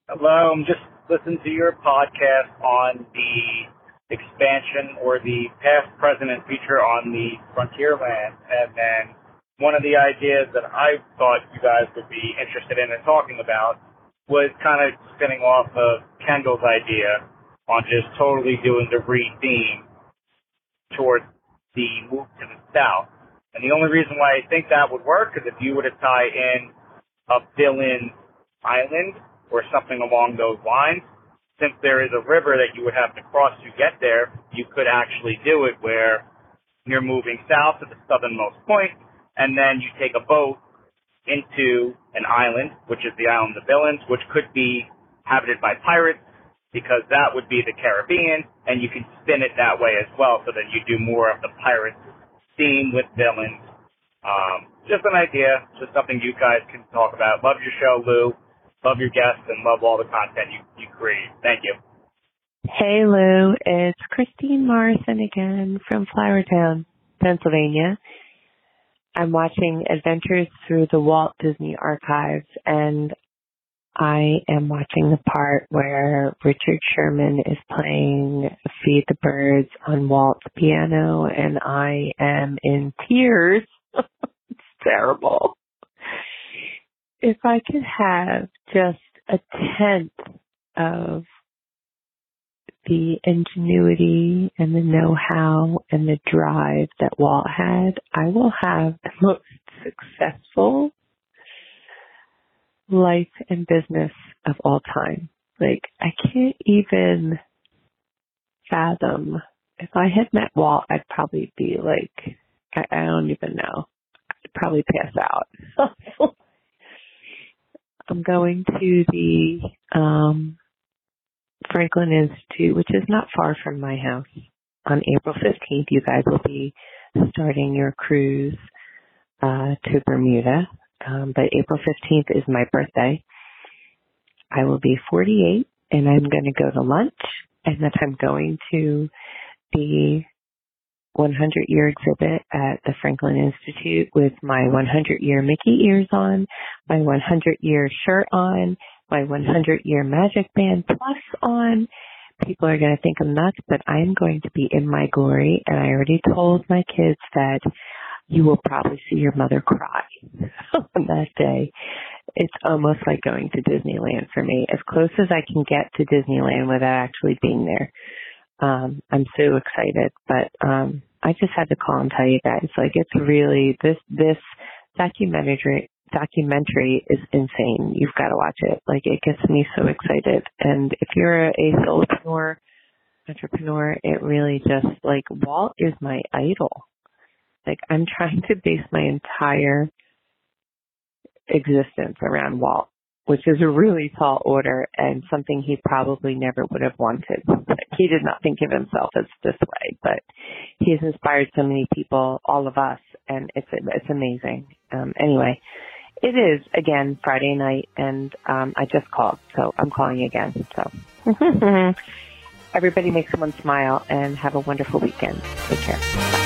Speaker 12: Hello. I'm just listening to your podcast on the expansion or the past, present, and future on the Frontierland. And then one of the ideas that I thought you guys would be interested in and talking about was kind of spinning off of Kendall's idea on just totally doing the re-theme towards the move to the south. And the only reason why I think that would work is if you were to tie in a Villain Island or something along those lines. Since there is a river that you would have to cross to get there, you could actually do it where you're moving south to the southernmost point, and then you take a boat into an island, which is the island of villains, which could be inhabited by pirates, because that would be the Caribbean, and you can spin it that way as well, so that you do more of the pirate theme with villains. Um, just an idea, just something you guys can talk about. Love your show, Lou. Love your guests and love all the content you, you create. Thank you.
Speaker 13: Hey Lou, it's Christine Morrison again from Flourtown, Pennsylvania. I'm watching Adventures Through the Walt Disney Archives and I am watching the part where Richard Sherman is playing Feed the Birds on Walt's piano and I am in tears. it's terrible. If I could have just a tenth of the ingenuity and the know-how and the drive that Walt had, I will have the most successful life and business of all time. Like, I can't even fathom. If I had met Walt, I'd probably be like, I, I don't even know. I'd probably pass out. I'm going to the um, Franklin Institute, which is not far from my house. On April 15th, you guys will be starting your cruise uh, to Bermuda. Um, but April 15th is my birthday. I will be 48 and I'm going to go to lunch and then I'm going to the 100 year exhibit at the Franklin Institute with my 100 year Mickey ears on, my 100 year shirt on, my 100 year Magic Band Plus on. People are going to think I'm nuts, but I'm going to be in my glory. And I already told my kids that you will probably see your mother cry on that day. It's almost like going to Disneyland for me, as close as I can get to Disneyland without actually being there. Um, I'm so excited, but um, I just had to call and tell you guys, like it's really this this documentary documentary is insane. You've got to watch it. Like it gets me so excited. And if you're a solopreneur, entrepreneur, it really just like Walt is my idol. Like I'm trying to base my entire existence around Walt which is a really tall order and something he probably never would have wanted. He did not think of himself as this way, but he has inspired so many people, all of us, and it's it's amazing. Um, anyway, it is again Friday night, and um, I just called, so I'm calling again. So everybody make someone smile and have a wonderful weekend. Take care.